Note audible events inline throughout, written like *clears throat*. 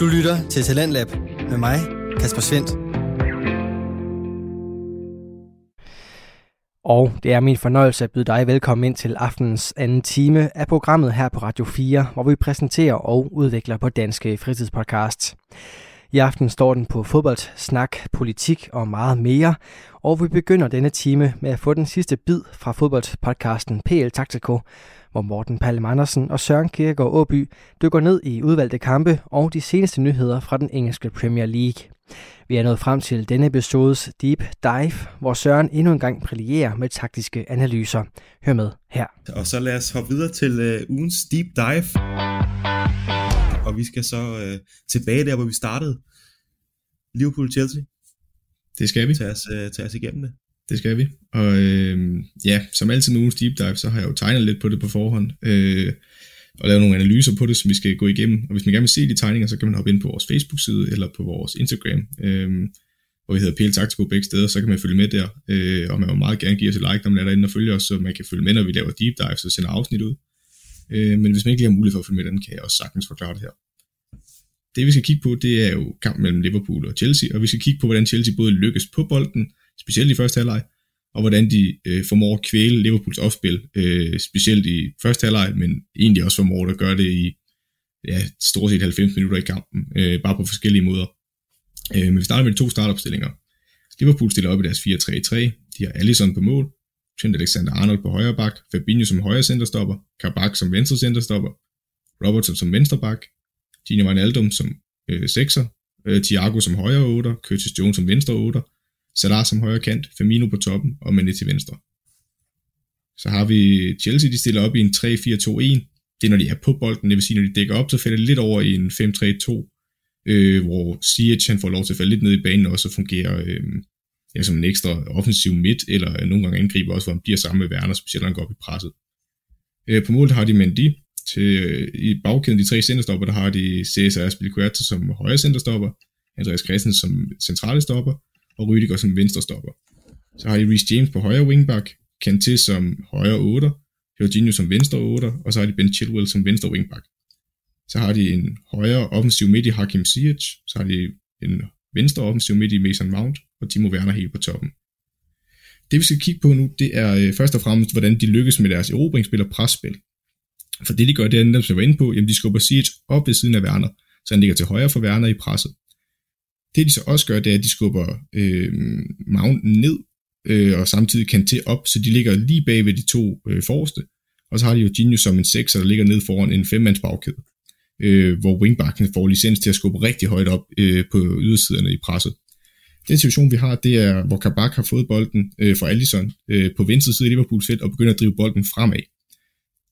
Du lytter til Talentlab med mig, Kasper Svendt. Og det er min fornøjelse at byde dig velkommen ind til aftenens anden time af programmet her på Radio 4, hvor vi præsenterer og udvikler på danske fritidspodcasts. I aften står den på fodbold, snak, politik og meget mere, og vi begynder denne time med at få den sidste bid fra fodboldpodcasten PL Taktiko, hvor Morten Palm Andersen og Søren Kierkegaard Åby dykker ned i udvalgte kampe og de seneste nyheder fra den engelske Premier League. Vi er nået frem til denne episodes Deep Dive, hvor Søren endnu en gang brillerer med taktiske analyser. Hør med her. Og så lad os hoppe videre til uh, ugens Deep Dive. Og vi skal så uh, tilbage der, hvor vi startede. Liverpool-Chelsea. Det skal vi. Tag os, uh, tag os igennem det. Det skal vi. Og øh, ja, som altid med ugens deep dive, så har jeg jo tegnet lidt på det på forhånd. Øh, og lavet nogle analyser på det, som vi skal gå igennem. Og hvis man gerne vil se de tegninger, så kan man hoppe ind på vores Facebook-side eller på vores Instagram, øh, hvor vi hedder PL Taktiko begge steder, så kan man følge med der. Øh, og man må meget gerne give os et like, når man er derinde og følger os, så man kan følge med, når vi laver deep dives og sender afsnit ud. Øh, men hvis man ikke lige har mulighed for at følge med, den kan jeg også sagtens forklare det her. Det vi skal kigge på, det er jo kampen mellem Liverpool og Chelsea, og vi skal kigge på, hvordan Chelsea både lykkes på bolden, specielt i første halvleg, og hvordan de øh, formår at kvæle Liverpools opspil, øh, specielt i første halvleg, men egentlig også formår at gøre det i ja, stort set 90 minutter i kampen, øh, bare på forskellige måder. Øh, men vi starter med de to startopstillinger. Liverpool stiller op i deres 4-3-3, de har Alisson på mål, Trent Alexander-Arnold på højre bak, Fabinho som højre centerstopper, Kabak som venstre centerstopper, Robertson som venstre bak, Gino Wijnaldum som øh, sekser, øh, Thiago som højre 8, Curtis Jones som venstre 8, Salah som højre kant, Firmino på toppen og Mane til venstre. Så har vi Chelsea, de stiller op i en 3-4-2-1. Det er når de er på bolden, det vil sige når de dækker op, så falder det lidt over i en 5-3-2, øh, hvor Ziyech han får lov til at falde lidt ned i banen og så fungerer øh, ja, som en ekstra offensiv midt, eller nogle gange angriber også, hvor han bliver sammen med Werner, specielt når han går op i presset. Øh, på målet har de Mendy, til, øh, i bagkæden de tre centerstopper, der har de Cesar Spilicuerta som højre centerstopper, Andreas Christensen som centrale stopper, og Rüdiger som venstre stopper. Så har de Reece James på højre wingback, Kanté som højre 8, Jorginho som venstre 8, og så har de Ben Chilwell som venstre wingback. Så har de en højre offensiv midt i Hakim Ziyech, så har de en venstre offensiv midt i Mason Mount, og Timo Werner helt på toppen. Det vi skal kigge på nu, det er øh, først og fremmest, hvordan de lykkes med deres erobringsspil og presspil. For det de gør, det er netop, som jeg var inde på, jamen de skubber Ziyech op ved siden af Werner, så han ligger til højre for Werner i presset. Det de så også gør, det er, at de skubber øh, Mountain ned, øh, og samtidig kan til op, så de ligger lige bag ved de to øh, forreste. Og så har de jo Genius som en 6, der ligger ned foran en femmands bagkæde, øh, hvor wingbacken får licens til at skubbe rigtig højt op øh, på ydersiderne i presset. Den situation, vi har, det er, hvor Kabak har fået bolden øh, fra Allison øh, på venstre side af Liverpools felt og begynder at drive bolden fremad.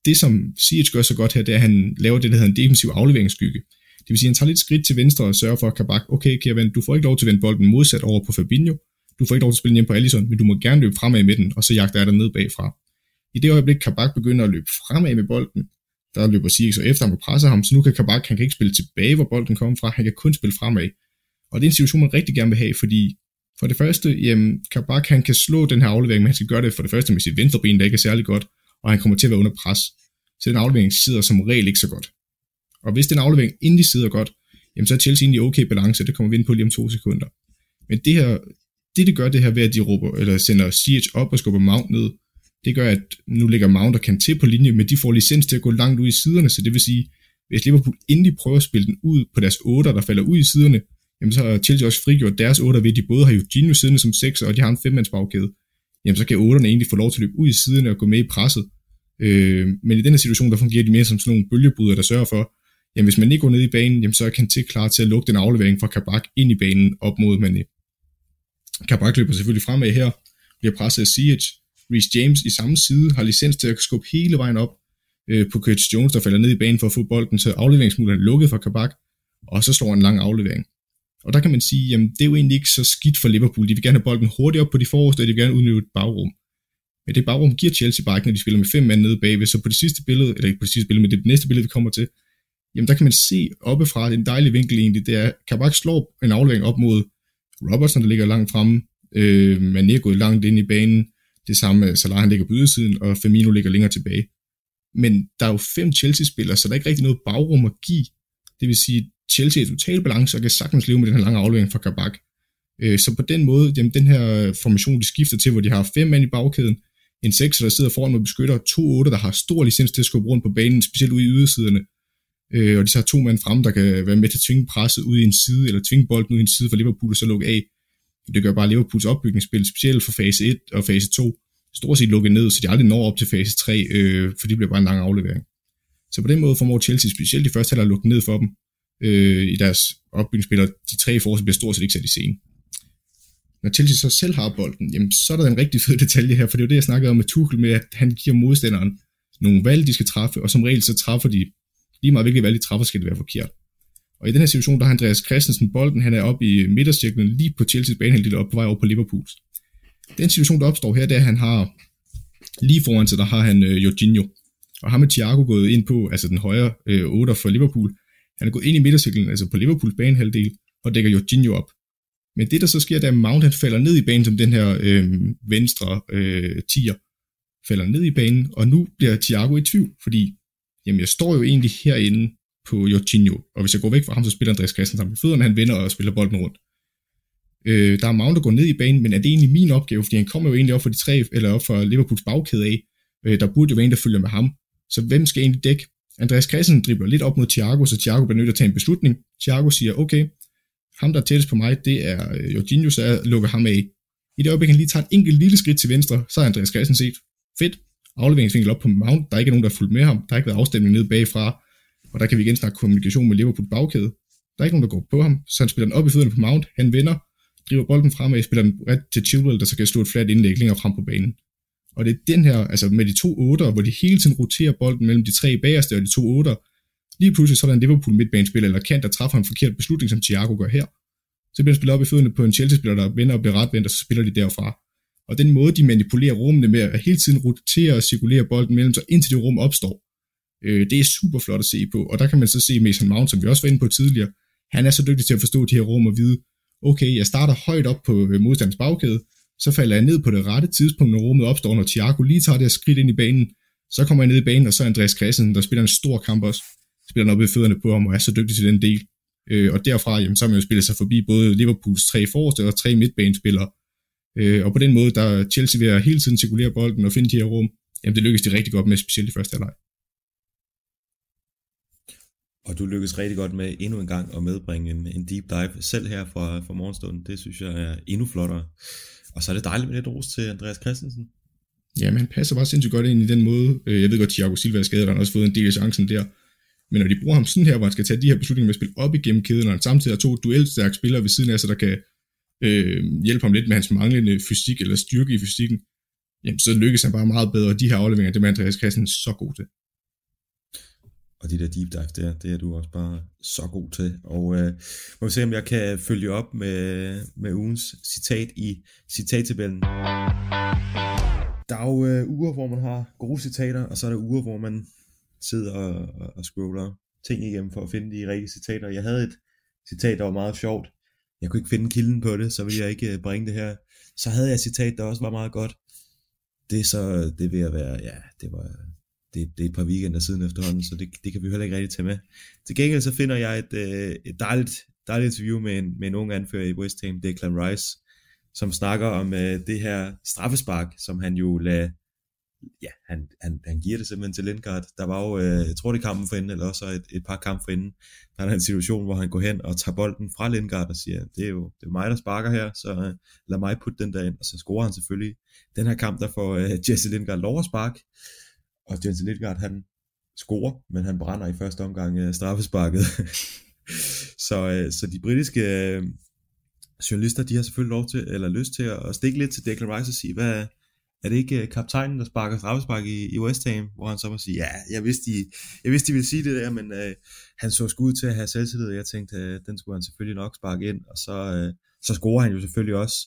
Det, som Siege gør så godt her, det er, at han laver det, der hedder en defensiv afleveringsskygge. Det vil sige, at han tager lidt skridt til venstre og sørger for, at Kabak, okay, kære ven, du får ikke lov til at vende bolden modsat over på Fabinho, du får ikke lov til at spille hjem på Allison, men du må gerne løbe fremad med den, og så jagter jeg dig ned bagfra. I det øjeblik, Kabak begynder at løbe fremad med bolden, der løber Siege så efter ham og presser ham, så nu kan Kabak, han kan ikke spille tilbage, hvor bolden kommer fra, han kan kun spille fremad. Og det er en situation, man rigtig gerne vil have, fordi for det første, jamen, Kabak, han kan slå den her aflevering, men han skal gøre det for det første med sit venstre ben, der ikke er særlig godt, og han kommer til at være under pres. Så den aflevering sidder som regel ikke så godt. Og hvis den aflevering endelig sidder godt, jamen så er Chelsea egentlig okay balance, det kommer vi ind på lige om to sekunder. Men det her, det det gør det her ved, at de råber, eller sender Siege op og skubber Mount ned, det gør, at nu ligger Mount og kan til på linje, men de får licens til at gå langt ud i siderne, så det vil sige, hvis Liverpool endelig prøver at spille den ud på deres 8, der falder ud i siderne, jamen så har Chelsea også frigjort deres 8 ved, at de både har Eugenio siddende som 6, og de har en femmandsbagkæde. Jamen så kan 8'erne egentlig få lov til at løbe ud i siderne og gå med i presset. Øh, men i den her situation, der fungerer de mere som sådan nogle bølgebryder, der sørger for, jamen hvis man ikke går ned i banen, jamen så er Kanté klar til at lukke den aflevering fra Kabak ind i banen op mod Mané. Kabak løber selvfølgelig fremad her, bliver presset af Siege. Reece James i samme side har licens til at skubbe hele vejen op øh, på Curtis Jones, der falder ned i banen for at få bolden, så afleveringsmuligheden er lukket for Kabak, og så slår en lang aflevering. Og der kan man sige, jamen det er jo egentlig ikke så skidt for Liverpool. De vil gerne have bolden hurtigt op på de forreste, og de vil gerne udnytte et bagrum. Men det bagrum giver Chelsea bare ikke, når de spiller med fem mand nede bagved. Så på det sidste billede, eller ikke på det sidste billede, men det næste billede, vi kommer til, jamen der kan man se oppefra, det er en dejlig vinkel egentlig, det er, Kabak slår en aflevering op mod Robertson, der ligger langt fremme, øh, man er gået langt ind i banen, det samme med Salah, han ligger på ydersiden, og Firmino ligger længere tilbage. Men der er jo fem Chelsea-spillere, så der er ikke rigtig noget bagrum at give. Det vil sige, Chelsea er i total balance og kan sagtens leve med den her lange aflevering fra Kabak. Øh, så på den måde, jamen den her formation, de skifter til, hvor de har fem mand i bagkæden, en sekser, der sidder foran med beskytter, to otte, der har stor licens til at skubbe rundt på banen, specielt ude i ydersiderne. Øh, og de så har to mand frem, der kan være med til at tvinge presset ud i en side, eller tvinge bolden ud i en side for Liverpool, og så lukke af. Det gør bare Liverpools opbygningsspil, specielt for fase 1 og fase 2, stort set lukket ned, så de aldrig når op til fase 3, øh, for det bliver bare en lang aflevering. Så på den måde formår Chelsea specielt de første halvleg at lukke ned for dem øh, i deres opbygningsspil, og de tre forsvar bliver stort set ikke sat i scenen. Når Chelsea så selv har bolden, jamen, så er der en rigtig fed detalje her, for det er jo det, jeg snakkede om med Tuchel, med at han giver modstanderen nogle valg, de skal træffe, og som regel så træffer de, lige meget hvilket valg de træffer, skal det være forkert. Og i den her situation, der har Andreas Christensen bolden, han er oppe i midtercirklen, lige på Chelsea's banehalvdel op på vej over på Liverpools. Den situation, der opstår her, det er, at han har lige foran sig, der har han øh, Jorginho. Og ham med Thiago gået ind på, altså den højre øh, 8 for Liverpool. Han er gået ind i midtercirklen, altså på Liverpools banehalvdel, og dækker Jorginho op. Men det, der så sker, der er, Mount han falder ned i banen, som den her øh, venstre øh, tier falder ned i banen, og nu bliver Thiago i tvivl, fordi jamen, jeg står jo egentlig herinde på Jorginho, og hvis jeg går væk fra ham, så spiller Andreas Christensen med fødderne, han vender og spiller bolden rundt. Øh, der er Mount, der går ned i banen, men er det egentlig min opgave, fordi han kommer jo egentlig op for de tre, eller op for Liverpools bagkæde af, øh, der burde jo være en, der følger med ham. Så hvem skal egentlig dække? Andreas Christensen dribler lidt op mod Thiago, så Thiago bliver nødt til at tage en beslutning. Thiago siger, okay, ham der er tættest på mig, det er øh, Jorginho, så jeg lukker ham af. I det øjeblik, han lige tager et enkelt lille skridt til venstre, så er Andreas Christensen set, fedt, afleveringsvinkel op på Mount, der er ikke nogen, der har fulgt med ham, der har ikke været afstemning ned bagfra, og der kan vi igen snakke kommunikation med Liverpool bagkæde. Der er ikke nogen, der går på ham, så han spiller den op i fødderne på Mount, han vender, driver bolden fremad, spiller den ret til Chilwell, der så kan slå et fladt indlæg længere frem på banen. Og det er den her, altså med de to otter, hvor de hele tiden roterer bolden mellem de tre bagerste og de to otter, lige pludselig så er der en Liverpool midtbanespiller eller kant, der træffer en forkert beslutning, som Thiago gør her. Så bliver han spillet op i fødderne på en Chelsea-spiller, der vender og bliver retvendt, og så spiller de derfra. Og den måde, de manipulerer rummene med at hele tiden rotere og cirkulere bolden mellem sig, indtil det rum opstår, øh, det er super flot at se på. Og der kan man så se Mason Mount, som vi også var inde på tidligere, han er så dygtig til at forstå de her rum og vide, okay, jeg starter højt op på øh, modstandens bagkæde, så falder jeg ned på det rette tidspunkt, når rummet opstår, når Thiago lige tager det her skridt ind i banen, så kommer jeg ned i banen, og så er Andreas Christensen, der spiller en stor kamp også, spiller den op i fødderne på ham, og er så dygtig til den del. Øh, og derfra, jamen, så har man jo spillet sig forbi både Liverpools tre forreste og tre midtbanespillere. Øh, og på den måde, der Chelsea ved at hele tiden cirkulere bolden og finde de her rum, jamen det lykkedes de rigtig godt med, specielt i første halvleg. Og du lykkedes rigtig godt med endnu en gang at medbringe en, en deep dive selv her fra, fra morgenstunden. Det synes jeg er endnu flottere. Og så er det dejligt med lidt ros til Andreas Christensen. Ja, men han passer bare sindssygt godt ind i den måde. Øh, jeg ved godt, Thiago Silva er skadet, og han har også fået en del af chancen der. Men når de bruger ham sådan her, hvor han skal tage de her beslutninger med at spille op igennem kæden, og han samtidig har to duelstærke spillere ved siden af sig, der kan øh, hjælpe ham lidt med hans manglende fysik eller styrke i fysikken, jamen så lykkes han bare meget bedre, og de her afleveringer, det er Andreas Christensen så god til. Og de der deep dive der, det er du også bare så god til. Og øh, må vi se, om jeg kan følge op med, med ugens citat i citattabellen. Der er jo øh, uger, hvor man har gode citater, og så er der uger, hvor man sidder og, og, og scroller ting igennem for at finde de rigtige citater. Jeg havde et citat, der var meget sjovt. Jeg kunne ikke finde kilden på det, så ville jeg ikke øh, bringe det her. Så havde jeg et citat, der også var meget godt. Det er så, det vil jeg være, ja, det var, det, det er et par weekender siden efterhånden, så det, det kan vi heller ikke rigtig tage med. Til gengæld så finder jeg et, øh, et dejligt, dejligt interview med en, med en ung anfører i West Ham, Declan Rice, som snakker om øh, det her straffespark, som han jo lader ja, han, han, han giver det simpelthen til Lindgaard. Der var jo, øh, jeg tror det er kampen for inden, eller også et, et par kampe for inden, der er der en situation, hvor han går hen og tager bolden fra Lindgaard og siger, det er jo, det er mig, der sparker her, så øh, lad mig putte den der ind, og så scorer han selvfølgelig. Den her kamp, der får øh, Jesse Lindgaard lov at sparke, og Jesse Lindgaard, han scorer, men han brænder i første omgang øh, straffesparket. *laughs* så, øh, så de britiske øh, journalister, de har selvfølgelig lov til, eller lyst til at stikke lidt til Declan Rice og sige, hvad, er det ikke øh, kaptajnen, der sparker straffespark i, i West Ham, hvor han så må sige, ja, jeg vidste, de, jeg vidste, de ville sige det der, men øh, han så skud til at have selvtillid, og jeg tænkte, øh, den skulle han selvfølgelig nok sparke ind, og så, øh, så scorer han jo selvfølgelig også.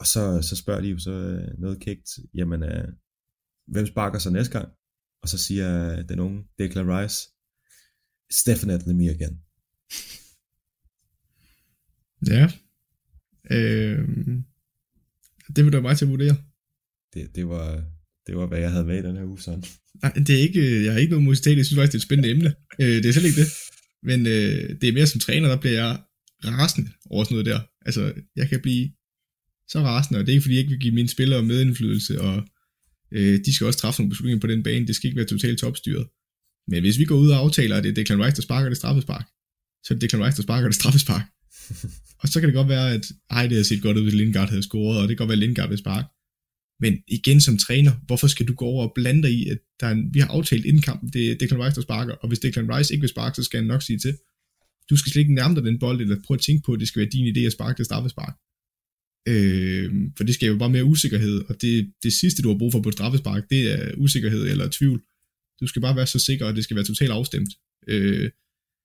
Og så, så spørger de jo så øh, noget kægt, jamen, øh, hvem sparker så næste gang? Og så siger øh, den unge Declan Rice, it's definitely me again. Ja. Øh, det vil du bare til at vurdere. Det, det, var, det var, hvad jeg havde med i den her uge, sådan. Nej, det er ikke, jeg har ikke noget mod citat, jeg synes faktisk, det er et spændende emne. Øh, det er slet ikke det. Men øh, det er mere som træner, der bliver jeg rasende over sådan noget der. Altså, jeg kan blive så rasende, og det er ikke fordi, jeg ikke vil give mine spillere medindflydelse, og øh, de skal også træffe nogle beslutninger på den bane, det skal ikke være totalt topstyret. Men hvis vi går ud og aftaler, at det er Declan Rice, der sparker det straffespark, så er det Declan Rice, der sparker det straffespark. *laughs* og så kan det godt være, at ej, det har set godt ud, hvis Lindgaard havde scoret, og det kan godt være, at Lindgaard vil sparke. Men igen som træner, hvorfor skal du gå over og blande dig i, at der er en, vi har aftalt inden kampen, det er Declan Rice, der sparker, og hvis Declan Rice ikke vil sparke, så skal han nok sige til. Du skal slet ikke nærme dig den bold, eller prøve at tænke på, at det skal være din idé at sparke det straffespark. Øh, for det skaber bare mere usikkerhed, og det, det sidste, du har brug for på et straffespark, det er usikkerhed eller tvivl. Du skal bare være så sikker, og det skal være totalt afstemt. Øh,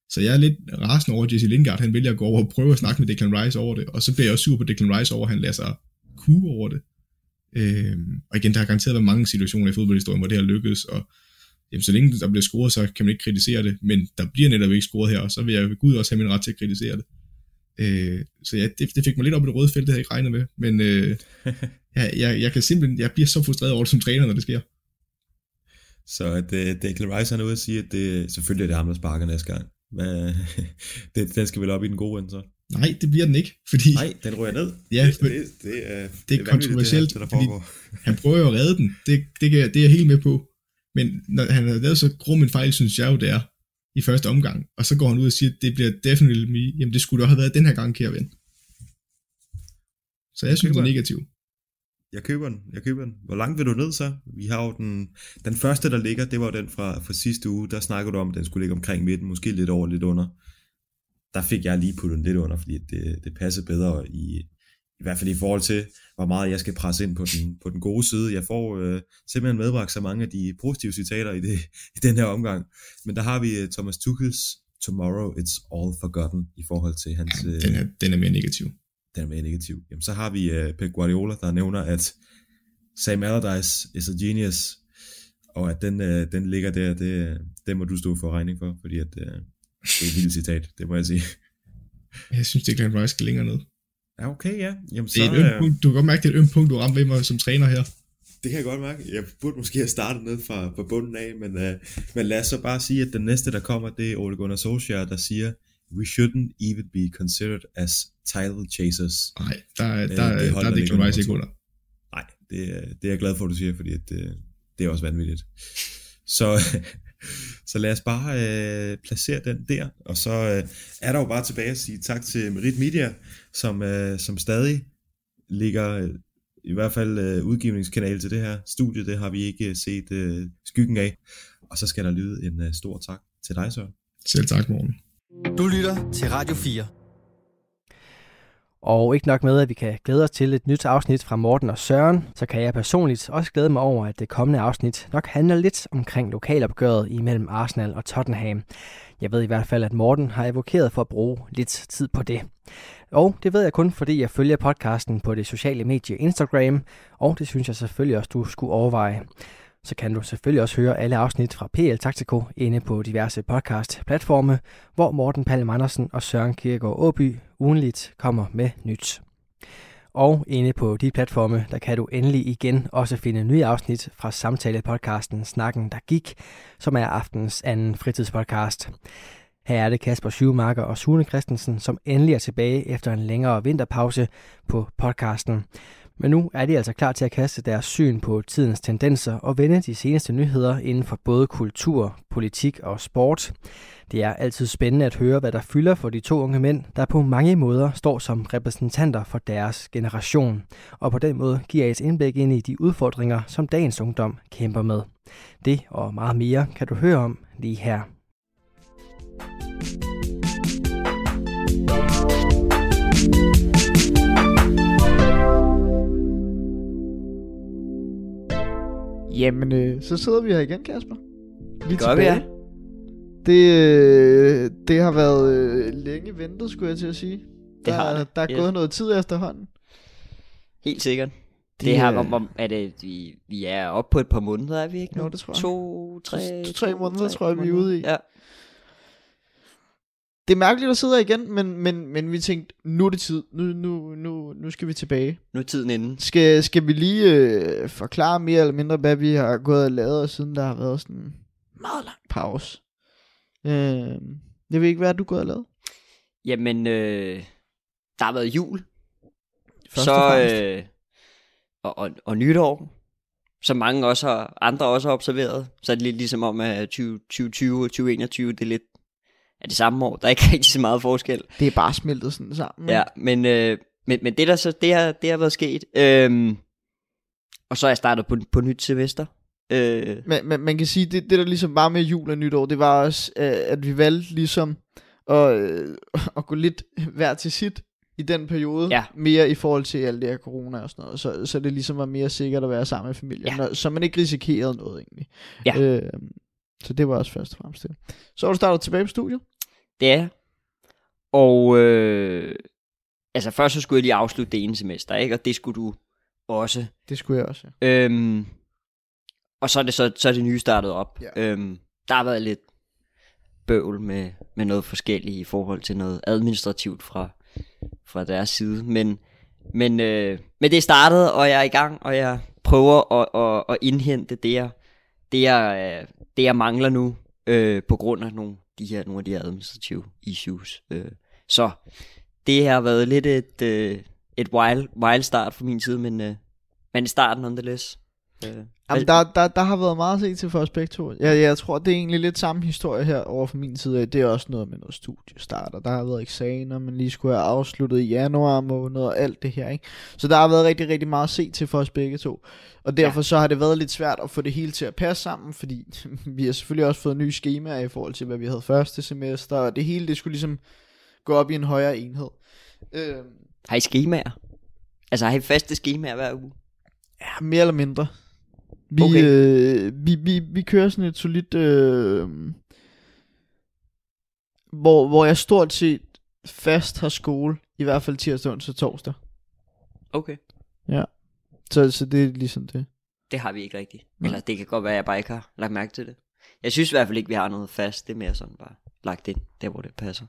så jeg er lidt rasende over, at Jesse Lingard, han vælger at gå over og prøve at snakke med Declan Rice over det, og så bliver jeg også sur på Declan Rice over, at han lader sig kue over det. Øh, og igen, der har garanteret været mange situationer i fodboldhistorien, hvor det har lykkedes, og jamen, så længe der bliver scoret, så kan man ikke kritisere det, men der bliver netop ikke scoret her, og så vil jeg ved Gud også have min ret til at kritisere det. Øh, så ja, det, det fik mig lidt op i det røde felt, det havde jeg ikke regnet med, men øh, *laughs* jeg, jeg, jeg kan simpelthen, jeg bliver så frustreret over det som træner, når det sker. Så at uh, Declan Rice er ude og sige, at det, selvfølgelig er det ham, der sparker næste gang. *laughs* Det, den skal vel op i den gode ende så? Nej, det bliver den ikke, fordi... Nej, den rører ned. Ja, det, det, det, er, det er kontroversielt, det, her, det fordi *laughs* han prøver jo at redde den. Det, det, det er jeg helt med på. Men når han har lavet så grum en fejl, synes jeg jo, det er i første omgang. Og så går han ud og siger, at det bliver definitely me. Jamen det skulle da have været den her gang, kære ven. Så jeg, jeg synes, det er negativt. Jeg køber den, jeg køber den. Hvor langt vil du ned så? Vi har jo den, den første, der ligger, det var den fra, fra sidste uge. Der snakkede du om, at den skulle ligge omkring midten, måske lidt over, lidt under. Der fik jeg lige puttet den lidt under, fordi det, det passer bedre i, i hvert fald i forhold til, hvor meget jeg skal presse ind på den, på den gode side. Jeg får øh, simpelthen medbragt så mange af de positive citater i, det, i den her omgang. Men der har vi øh, Thomas Tuchels Tomorrow It's All Forgotten i forhold til hans... Ja, den, er, den er mere negativ. Den er mere negativ. Jamen, så har vi øh, Pep Guardiola, der nævner, at Sam Allardyce is a genius, og at den, øh, den ligger der, det, det må du stå for regning for, fordi at, øh, det er et vildt citat, det må jeg sige. *laughs* Jeg synes, det er Glenn Rice skal længere ned. Ja, okay, ja. Jamen, det er så, et ømt punkt. Du kan godt mærke, det er et ømt punkt, du rammer ved mig som træner her. Det kan jeg godt mærke. Jeg burde måske have startet ned fra, fra bunden af, men, uh, men lad os så bare sige, at den næste, der kommer, det er Ole Gunnar Solskjaer, der siger, we shouldn't even be considered as title chasers. Nej, der, der, der, der, der er det Declan Rice ikke under. Nej, det, det er jeg glad for, at du siger, fordi at, det, det er også vanvittigt. Så, *laughs* så lad os bare øh, placere den der, og så øh, er der jo bare tilbage at sige tak til Merit Media, som, øh, som stadig ligger øh, i hvert fald øh, udgivningskanal til det her studie, det har vi ikke øh, set øh, skyggen af. Og så skal der lyde en øh, stor tak til dig, Søren. Selv tak, morgen. Du lytter til Radio 4. Og ikke nok med, at vi kan glæde os til et nyt afsnit fra Morten og Søren, så kan jeg personligt også glæde mig over, at det kommende afsnit nok handler lidt omkring lokalopgøret imellem Arsenal og Tottenham. Jeg ved i hvert fald, at Morten har evokeret for at bruge lidt tid på det. Og det ved jeg kun, fordi jeg følger podcasten på det sociale medie Instagram, og det synes jeg selvfølgelig også, du skulle overveje. Så kan du selvfølgelig også høre alle afsnit fra PL Taktiko inde på diverse podcast-platforme, hvor Morten Palm Andersen og Søren Kierkegaard Åby ugenligt kommer med nyt. Og inde på de platforme, der kan du endelig igen også finde nye afsnit fra samtale-podcasten Snakken, der gik, som er aftens anden fritidspodcast. Her er det Kasper Schumacher og Sune Christensen, som endelig er tilbage efter en længere vinterpause på podcasten. Men nu er de altså klar til at kaste deres syn på tidens tendenser og vende de seneste nyheder inden for både kultur, politik og sport. Det er altid spændende at høre, hvad der fylder for de to unge mænd, der på mange måder står som repræsentanter for deres generation, og på den måde giver et indblik ind i de udfordringer, som dagens ungdom kæmper med. Det og meget mere kan du høre om lige her. Jamen, øh, så sidder vi her igen, Kasper. Vi gør vi, ja. Det, øh, det har været øh, længe ventet, skulle jeg til at sige. Der, det har det. der er gået noget tid efterhånden. Helt sikkert. Det, det her, om, om, er det, vi, vi er oppe på et par måneder, er vi ikke? Jo, det tror jeg. To, tre, to, tre måneder, tre tror jeg, vi er ude i. Ja. Det er mærkeligt at sidde her igen, men, men, men vi tænkte, nu er det tid. Nu, nu, nu, nu skal vi tilbage. Nu er tiden inde. Skal, skal vi lige øh, forklare mere eller mindre, hvad vi har gået og lavet, siden der har været sådan en meget lang pause? Øh, jeg ved ikke, hvad du gået og lavet? Jamen, øh, der har været jul. Først og så, fremmest. øh, og, og, og nytår, som mange også har, andre også har observeret. Så er det lidt ligesom om, at 20, 2020 og 2021, det er lidt er det samme år. Der er ikke *laughs* rigtig så meget forskel. Det er bare smeltet sådan sammen. Ja, men, øh, men, men det der så, det har, det har været sket. Øhm, og så er jeg startet på, på nyt semester. Øh, Men, men man kan sige, det, det der ligesom var med jul og nytår, det var også, øh, at vi valgte ligesom at, øh, *laughs* at gå lidt hver til sit i den periode. Ja. Mere i forhold til alt det her corona og sådan noget. Så, så det ligesom var mere sikkert at være sammen med familien. Ja. Så man ikke risikerede noget egentlig. Ja. Øh, så det var også først og fremmest det. Så var du startet tilbage på studiet. Det er. Og øh, altså først så skulle jeg lige afslutte det ene semester, ikke? Og det skulle du også. Det skulle jeg også. Øhm, og så er det så, så er det nye startet op. Ja. Øhm, der har været lidt bøvl med, med noget forskelligt i forhold til noget administrativt fra, fra deres side. Men, men, øh, men det er startet, og jeg er i gang, og jeg prøver at, at, at indhente det, jeg, det, jeg, øh, det, jeg mangler nu, øh, på grund af nogle, de her, nogle af de her administrative issues. Øh, så det har været lidt et, øh, et wild, wild start fra min side, men, øh, men i starten nonetheless. Øh, Jamen, der, der, der har været meget at se til for os begge to. Jeg, jeg tror, det er egentlig lidt samme historie her over fra min side. af. Det er også noget med noget studiestart, og der har været eksamener, man lige skulle have afsluttet i januar måned og alt det her. Ikke? Så der har været rigtig, rigtig meget at se til for os begge to. Og derfor ja. så har det været lidt svært at få det hele til at passe sammen, fordi *laughs* vi har selvfølgelig også fået nye skemaer i forhold til, hvad vi havde første semester, og det hele det skulle ligesom gå op i en højere enhed. Øh, har I skemaer? Altså har I faste skemaer hver uge? Ja, mere eller mindre. Vi, Okay. øh, vi, vi, vi kører sådan et solidt, øh, hvor, hvor jeg stort set fast har skole, i hvert fald tirsdag, onsdag torsdag. Okay. Så, så det er ligesom det. Det har vi ikke rigtigt. Nej. Eller det kan godt være, at jeg bare ikke har lagt mærke til det. Jeg synes i hvert fald ikke, vi har noget fast. Det er mere sådan bare lagt ind, der hvor det passer.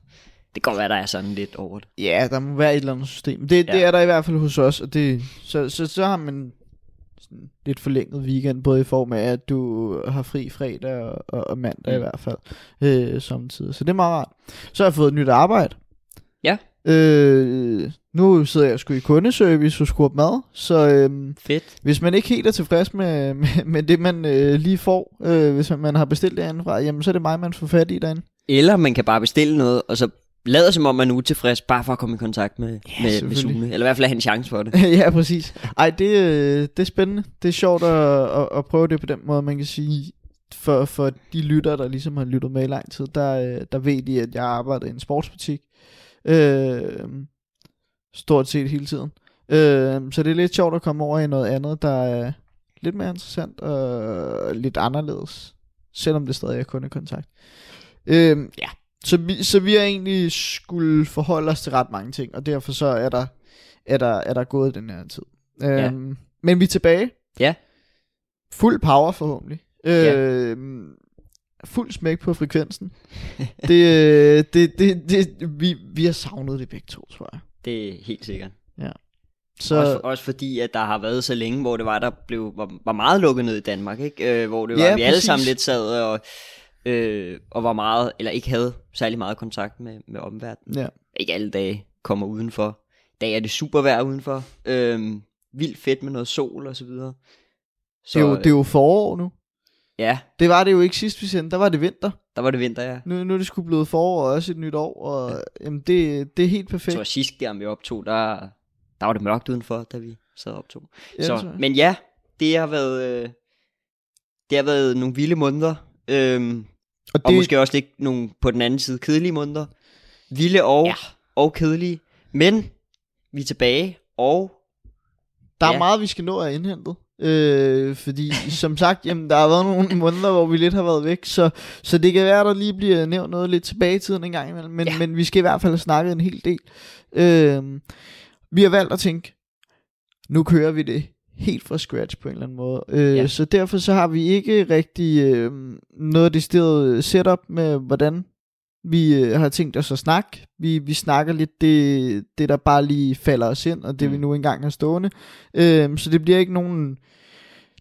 Det kan godt være, der er sådan lidt over det. Ja, der må være et eller andet system. Det, ja. det Ja. er der i hvert fald hos os, og det, så, så, så har man sådan lidt forlænget weekend, både i form af, at du har fri fredag og, og, mandag mm. i hvert fald, øh, samtidig. Så det er meget rart. Så har jeg fået et nyt arbejde. Ja. Øh, nu sidder jeg sgu i kundeservice og skruer mad, så øhm, Fedt. hvis man ikke helt er tilfreds med, med, med det, man øh, lige får, øh, hvis man, har bestilt det andefra, jamen så er det mig, man får fat i derinde. Eller man kan bare bestille noget, og så lader som om man er utilfreds, bare for at komme i kontakt med, Ja, med, med. Sune. Eller i hvert fald have en chance for det. *laughs* ja, præcis. Ej, det, øh, det er spændende. Det er sjovt at, at, at prøve det på den måde, man kan sige. For, for de lytter, der ligesom har lyttet med i lang tid, der, øh, der ved de, at jeg arbejder i en sportsbutik. Øh, stort set hele tiden. Øh, så det er lidt sjovt at komme over i noget andet, der er lidt mere interessant og lidt anderledes. Selvom det stadig er kundekontakt. Øh, ja, så vi, så vi har egentlig skulle forholde os til ret mange ting, og derfor så er der, er der, er der gået den her tid. Ja. Øhm, men vi er tilbage. Ja. Fuld power forhåbentlig. Ja. Øhm, fuld smæk på frekvensen. *laughs* det, øh, det, det, det, vi, vi har savnet det begge to, tror jeg. Det er helt sikkert. Så, Så... Også, også fordi, at der har været så længe, hvor det var, der blev, var, var meget lukket ned i Danmark, ikke? Øh, hvor det var, Ja, vi alle præcis. sammen lidt sad og, øh, og var meget, eller ikke havde særlig meget kontakt med, med omverdenen. ja. Ikke alle dage kommer udenfor. I dag er det super vejr udenfor. Øh, vildt fedt med noget sol og så videre. det, er jo, det er jo forår nu. Ja, Det var det jo ikke sidst vi sendte, der var det vinter. der var det vinter, ja. Nu, nu er det sgu blevet forår og også et nyt år, og ja. jamen, det, det er helt perfekt. tror sidst, der vi optog, der, der var det mørkt udenfor, da vi sad og optog. Ja, så, men ja, det har været, øh, det har været nogle vilde måneder. Øhm, og Og måske også lidt nogle på den anden side kedelige måneder. Vilde og, ja. og kedelige. Men vi er tilbage, og Der er Ja. meget, vi skal nå at indhente. Øh, fordi *laughs* som sagt, jamen, der har været nogle måneder, hvor vi lidt har været væk, så, så det kan være, der lige bliver nævnt noget lidt tilbage i tiden en gang imellem, men, ja. Ja. men vi skal i hvert fald have snakket en hel del. Øh, vi har valgt at tænke, nu kører vi det helt fra scratch på en eller anden måde. Øh, Ja. Så derfor så har vi ikke rigtig øh, noget decideret setup med, hvordan vi øh, har tænkt os at snakke. Vi, vi snakker lidt det, det, der bare lige falder os ind, og det mm. vi nu engang har stående. Øh, så det bliver ikke nogen,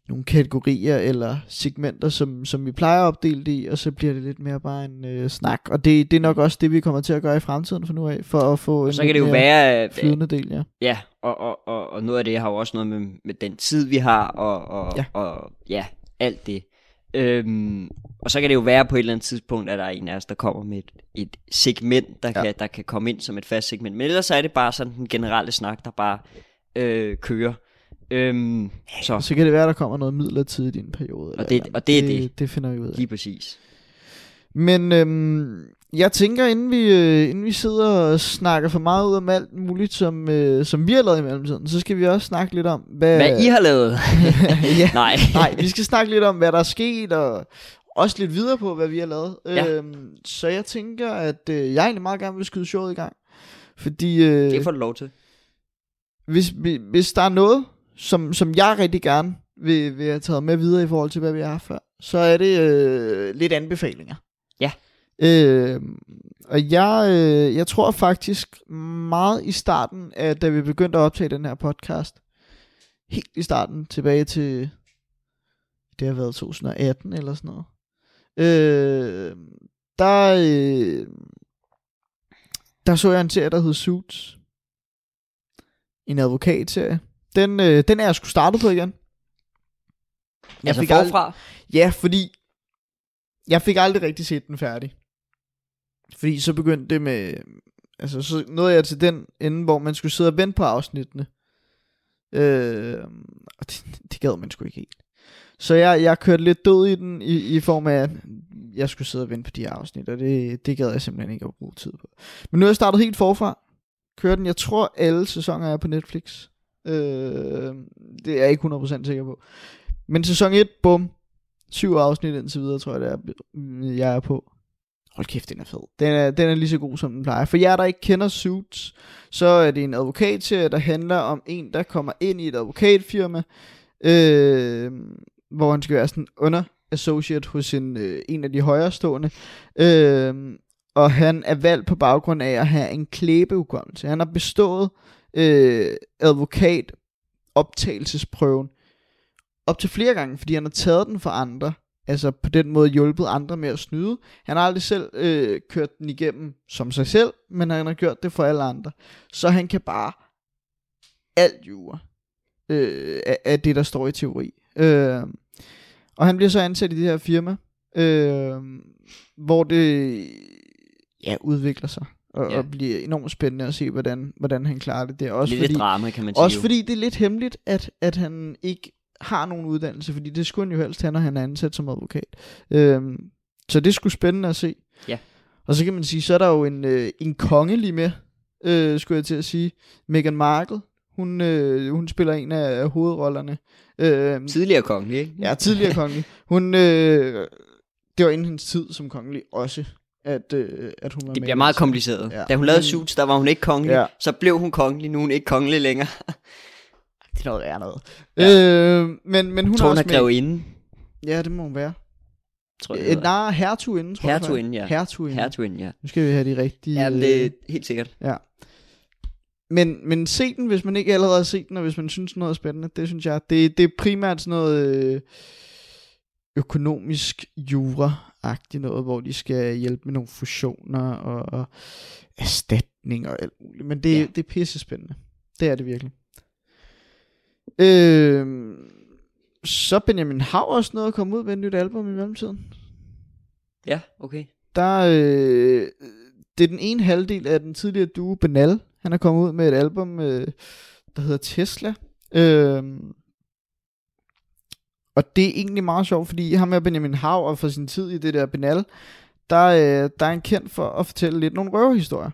nogle kategorier eller segmenter, som, som vi plejer at opdele det i, og så bliver det lidt mere bare en øh, snak. Og det, det er nok også det, vi kommer til at gøre i fremtiden for nu af, for at få Og en så kan det jo være, at, flydende del, ja. Ja, og, og, og, og noget af det har jo også noget med, med den tid, vi har, og, og, Ja. og ja, alt det. Øhm, og så kan det jo være på et eller andet tidspunkt, at der er en af os, der kommer med et, et segment, der, Ja. kan, der kan komme ind som et fast segment. Men ellers er det bare sådan den generelle snak, der bare øh, kører. Øhm, så så kan det være, der kommer noget midlertidigt i en periode. eller Og det- et eller og det er det. det. Det finder vi ud af. lige præcis. Men øhm, jeg tænker, inden vi, øh, inden vi sidder og snakker for meget ud om alt muligt, som, øh, som vi har lavet i mellemtiden, så skal vi også snakke lidt om, hvad... Hvad I har lavet? *laughs* ja, Nej. nej, vi skal snakke lidt om, hvad der er sket, og også lidt videre på, hvad vi har lavet. Ja. Øhm, så jeg tænker, at øh, jeg egentlig meget gerne vil skyde showet i gang. Fordi øh, Det får du lov til. hvis, vi- hvis der er noget, som, som jeg rigtig gerne vil, vil have taget med videre i forhold til, hvad vi har haft før, så er det øh, lidt anbefalinger. Ja. Øh, og jeg, øh, jeg tror faktisk meget i starten, at da vi begyndte at optage den her podcast, helt i starten, tilbage til, det har været 2018 eller sådan noget, øh, der, øh, der så jeg en serie, der hed Suits. En advokatserie. Den, øh, den er jeg skulle starte på igen. Jeg altså fik ald- forfra? Ja, fordi jeg fik aldrig rigtig set den færdig. Fordi så begyndte det med, altså så nåede jeg til den ende, hvor man skulle sidde og vente på afsnittene. Øh, og det, det gad man sgu ikke helt. Så jeg, jeg kørte lidt død i den, i, i form af, at jeg skulle sidde og vente på de her afsnit, og det, det gad jeg simpelthen ikke at bruge tid på. Men nu er jeg startet helt forfra. Kører den, jeg tror alle sæsoner er på Netflix. Øh, det er jeg ikke 100% sikker på. Men sæson 1, bum, syv afsnit indtil videre, tror jeg, det er, jeg er på. Hold kæft, den er fed. Den er, den er lige så god, som den plejer. For jer, der ikke kender Suits, så er det en advokatserie, der handler om en, der kommer ind i et advokatfirma, øh, hvor han skal være sådan under associate hos en, øh, en af de højrestående. Øh, og han er valgt på baggrund af at have en klæbehukommelse. Han har bestået øh, Øh, advokat optagelsesprøven op til flere gange, fordi han har taget den for andre. Altså på den måde hjulpet andre med at snyde. Han har aldrig selv øh, kørt den igennem som sig selv, men han har gjort det for alle andre. Så han kan bare alt jure øh, af, af det, der står i teori. Øh, og han bliver så ansat i det her firma, øh, hvor det ja, udvikler sig. Og, Ja. og bliver enormt spændende at se, hvordan, hvordan han klarer det. Det er også Lille fordi, drama, kan man sige. også jo. fordi det er lidt hemmeligt, at, at han ikke har nogen uddannelse, fordi det skulle han jo helst have, når han er ansat som advokat. Øhm, så det skulle spændende at se. Ja. Og så kan man sige, så er der jo en, øh, en konge lige med, øh, skulle jeg til at sige. Meghan Markle. Hun, øh, hun spiller en af hovedrollerne. Øh, Tidligere kongelig, ikke? ja, tidligere kongelig. Hun, øh, det var inden hendes tid som kongelig også, at, øh, at hun var Det bliver meget kompliceret. Ja. Ja. Da hun lavede Suits, der var hun ikke kongelig. Ja. Ja. Så blev hun kongelig, nu er hun ikke kongelig længere. *laughs* Det er noget værre noget. Ja. Øh, men, men hun Hun er tror, hun er grevinde, Ja, det må hun være. tror jeg. Øh, nej, hertuginden, tror Hertuginden, jeg. ja. Hertuginden. Hertuginden, ja. Nu skal vi have de rigtige... Ja, det er helt sikkert. Ja. Men, men se den, hvis man ikke allerede har set den, og hvis man synes noget er spændende. Det synes jeg. Det, det er primært sådan noget øh, økonomisk jura-agtigt noget, hvor de skal hjælpe med nogle fusioner og, og erstatning og alt muligt. Men det, ja. Det er pisse spændende. Det er det virkelig. Øh, så Benjamin Hav også noget at komme ud med et nyt album i mellemtiden. Ja, okay. Der, øh, det er den ene halvdel af den tidligere duo Benal. Han er kommet ud med et album, øh, der hedder Tesla. Øh, og det er egentlig meget sjovt, fordi ham med Benjamin Hav og for sin tid i det der Benal, der, øh, der er en kendt for at fortælle lidt nogle røverhistorier.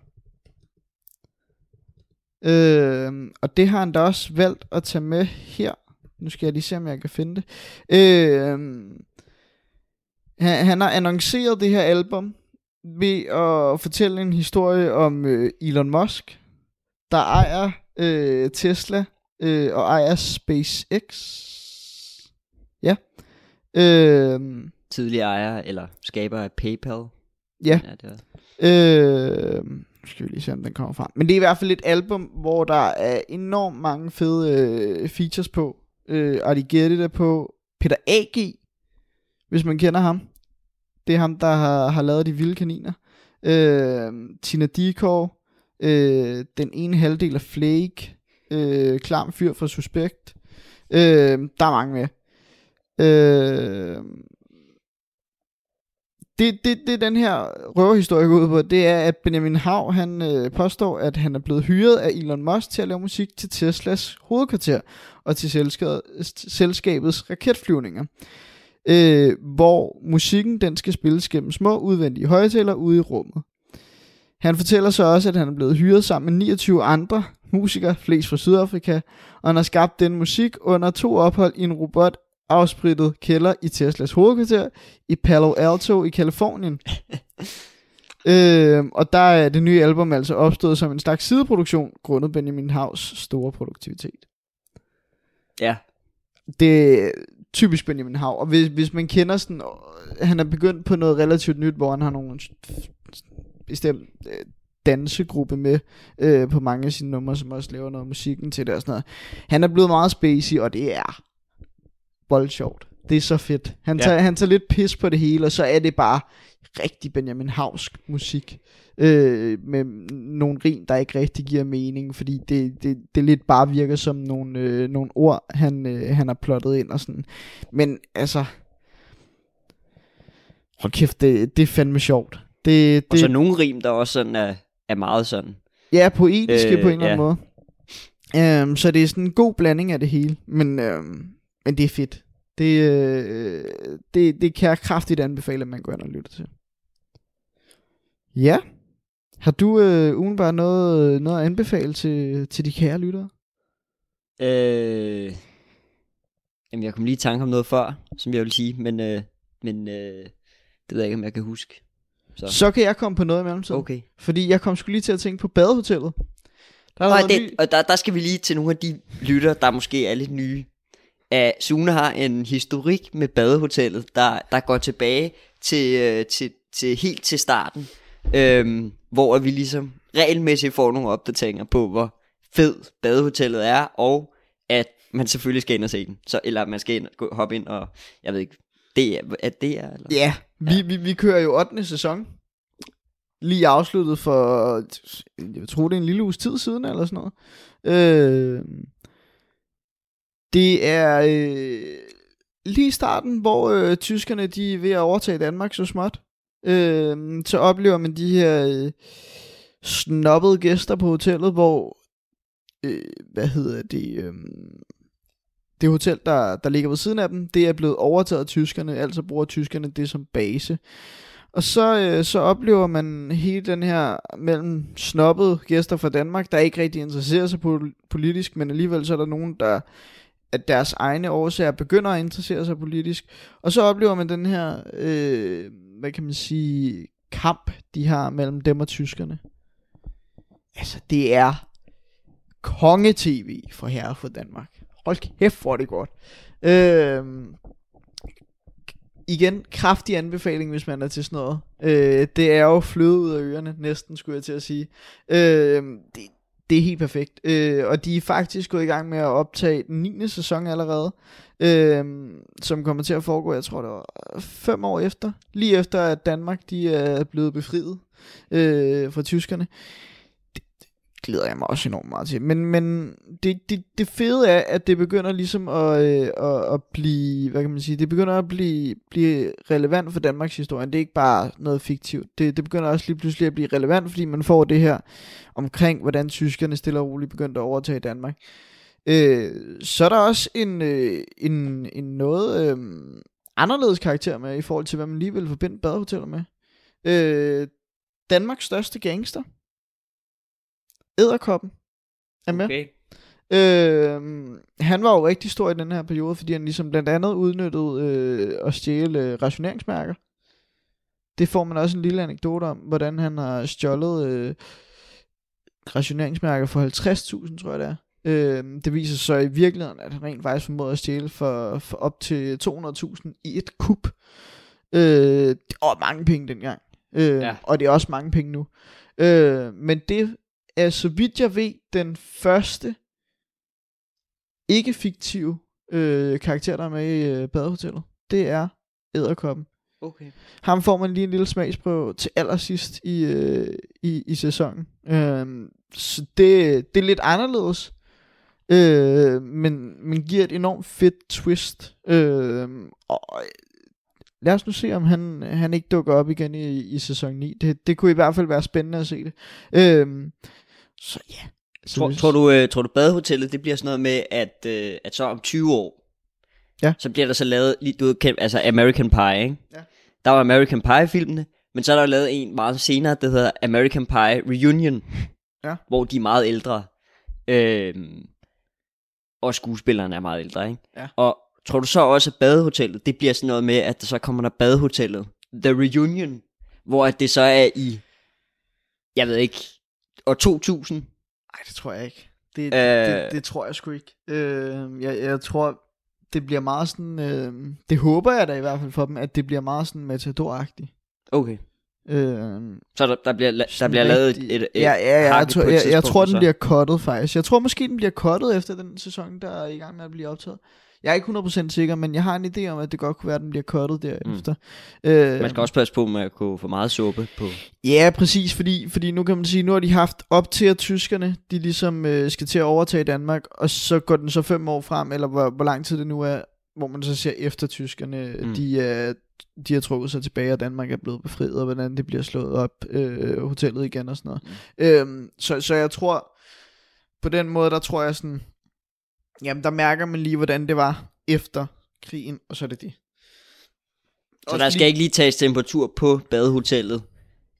Øh, og det har han da også valgt at tage med her. Nu skal jeg lige se, om jeg kan finde det. Øh, han, han har annonceret det her album ved at fortælle en historie om øh, Elon Musk, der ejer øh, Tesla øh, og ejer SpaceX. Øh, Tidligere ejer eller skaber af PayPal. Ja. ja det var. Øh, skal vi lige se, om den kommer frem. Men det er i hvert fald et album, hvor der er enormt mange fede øh, features på. Øh, Artie Getty er på. Peter A.G., hvis man kender ham. Det er ham, der har, har lavet De Vilde Kaniner. Øh, Tina Dickow. Øh, den ene halvdel af Flake. Øh, Klam Fyr fra Suspekt. Øh, der er mange med. Øh, det, det, det den her røverhistorie går ud på, det er, at Benjamin Hav, han øh, påstår, at han er blevet hyret af Elon Musk til at lave musik til Teslas hovedkvarter og til selskabet, selskabets raketflyvninger. Øh, hvor musikken den skal spilles gennem små udvendige højtaler ude i rummet. Han fortæller så også, at han er blevet hyret sammen med 29 andre musikere, flest fra Sydafrika, og han har skabt den musik under to ophold i en robot afsprittet kælder i Teslas hovedkvarter i Palo Alto i Kalifornien. *laughs* øh, og der er det nye album altså opstået som en slags sideproduktion, grundet Benjamin Havs store produktivitet. Ja, Det er typisk Benjamin Hav, og hvis, hvis man kender sådan, øh, han er begyndt på noget relativt nyt, hvor han har nogle bestemt øh, dansegruppe med øh, på mange af sine numre, som også laver noget musikken til det og sådan noget. Han er blevet meget spacey, og det er voldsjovt. Det er så fedt. Han, Ja. tager, han tager lidt pis på det hele, og så er det bare rigtig Benjamin Havsk musik. Øh, med nogle rim, der ikke rigtig giver mening, fordi det, det, det lidt bare virker som nogle, øh, nogle ord, han, øh, han har plottet ind og sådan. Men altså, hold kæft, det, det er fandme sjovt. Det, og så det, nogle rim, der også sådan er, er meget sådan. Ja, poetiske Øh, på en eller anden ja. måde. Um, så det er sådan en god blanding af det hele. Men, um, men det er fedt. Det, øh, det, det kan jeg kraftigt anbefale, at man går ind og lytter til. Ja. Har du øh, ugenbart noget, noget at anbefale til, til de kære lyttere? Øh, jamen, jeg kom lige i tanke om noget før, som jeg vil sige, men, øh, men øh, det ved jeg ikke, om jeg kan huske. Så, Så kan jeg komme på noget i mellemtiden. okay. Fordi jeg kom sgu lige til at tænke på badehotellet. Der er Og, noget det, ny- og der, der skal vi lige til nogle af de lytter, der måske er lidt nye. Uh, Sune har en historik med badehotellet, der, der går tilbage til, øh, til, til helt til starten. Øhm, hvor vi ligesom regelmæssigt får nogle opdateringer på, hvor fed badehotellet er, og at man selvfølgelig skal ind og se den. Så, eller man skal ind, gå, hoppe ind og, jeg ved ikke, det er, er det er, eller? Ja, vi, ja. Vi, vi kører jo 8. sæson. Lige afsluttet for, jeg tror det er en lille uges tid siden, eller sådan noget. Øh, det er øh, lige starten, hvor øh, tyskerne de er ved at overtage Danmark så småt. Øh, så oplever man de her øh, snobbede gæster på hotellet, hvor, øh, hvad hedder det, øh, det hotel, der, der ligger ved siden af dem, det er blevet overtaget af tyskerne, altså bruger tyskerne det som base. Og så, øh, så oplever man hele den her mellem snobbede gæster fra Danmark, der ikke rigtig interesserer sig politisk, men alligevel så er der nogen, der at deres egne årsager begynder at interessere sig politisk. Og så oplever man den her, øh, hvad kan man sige, kamp, de har mellem dem og tyskerne. Altså, det er konge-tv for herre for Danmark. Hold kæft, hvor er det godt. Øh, igen, kraftig anbefaling, hvis man er til sådan noget. Øh, det er jo fløde ud af ørerne, næsten skulle jeg til at sige. Øh, det, det er helt perfekt. Øh, og de er faktisk gået i gang med at optage den 9. sæson allerede, øh, som kommer til at foregå, jeg tror det var fem år efter, lige efter at Danmark de er blevet befriet øh, fra tyskerne. Øh, glæder jeg mig også enormt meget til. Men, men det, det, det fede er, at det begynder ligesom at, øh, at, at blive, hvad kan man sige, det begynder at blive, blive relevant for Danmarks historie. Det er ikke bare noget fiktivt. Det, det begynder også lige pludselig at blive relevant, fordi man får det her omkring, hvordan tyskerne stille og roligt begyndte at overtage Danmark. Øh, så er der også en, øh, en, en noget øh, anderledes karakter med, i forhold til, hvad man lige vil forbinde badehoteller med. Øh, Danmarks største gangster. Æderkoppen er med. Okay. Øh, han var jo rigtig stor i den her periode, fordi han ligesom blandt andet udnyttede øh, at stjæle øh, rationeringsmærker. Det får man også en lille anekdote om, hvordan han har stjålet øh, rationeringsmærker for 50.000, tror jeg det er. Øh, det viser sig så i virkeligheden, at han rent faktisk formåede at stjæle for, for op til 200.000 i et kup. Øh, var mange penge dengang. Øh, ja. Og det er også mange penge nu. Øh, men det er, så vidt jeg ved, den første ikke-fiktive øh, karakter, der er med i øh, badehotellet. Det er Æderkoppen. Okay. Ham får man lige en lille smagsprøve til allersidst i, øh, i, i sæsonen. Øh, så det, det er lidt anderledes. Øh, men, men giver et enormt fedt twist. Øh, og lad os nu se, om han, han ikke dukker op igen i, i sæson 9. Det, det kunne i hvert fald være spændende at se det. Øh, så ja. Så Tror, tror, du, øh, tror du badehotellet, det bliver sådan noget med, at, øh, at så om 20 år, Ja. så bliver der så lavet, lige, du ved, altså American Pie, ikke? Ja. Der var American Pie-filmene, men så er der lavet en meget senere, der hedder American Pie Reunion, *laughs* Ja. hvor de er meget ældre. Øhm, og skuespillerne er meget ældre, ikke? Ja. Og tror du så også, at badehotellet, det bliver sådan noget med, at der så kommer der badehotellet, The Reunion, hvor at det så er i, jeg ved ikke, år 2000, Nej, det tror jeg ikke. Det, Øh. det, det, det tror jeg sgu ikke. Øh, jeg, jeg tror, det bliver meget sådan... Øh, det håber jeg da i hvert fald for dem, at det bliver meget sådan matador-agtigt. Okay. Øh, Så der, der bliver, la- der bliver lavet et, et, et ja, ja, ja, jeg, tror, jeg, jeg tror, den så. bliver cuttet faktisk. Jeg tror måske, den bliver cuttet efter den sæson, der er i gang med at blive optaget. Jeg er ikke 100% sikker, men jeg har en idé om, at det godt kunne være, at den bliver cuttet derefter. Mm. Øh, Man skal også passe på med at gå for meget suppe på. Ja, præcis, fordi, fordi nu kan man sige, nu har de haft op til at tyskerne, de ligesom øh, skal til at overtage Danmark, og så går den så fem år frem, eller hvor, hvor lang tid det nu er, hvor man så ser efter tyskerne, mm. de, er, de har trukket sig tilbage, og Danmark er blevet befriet, og hvordan det bliver slået op, øh, hotellet igen og sådan noget. Mm. Øhm, så, så jeg tror, på den måde, der tror jeg sådan, jamen der mærker man lige, hvordan det var efter krigen, og så er det det. Så der skal ikke lige tages temperatur på badehotellet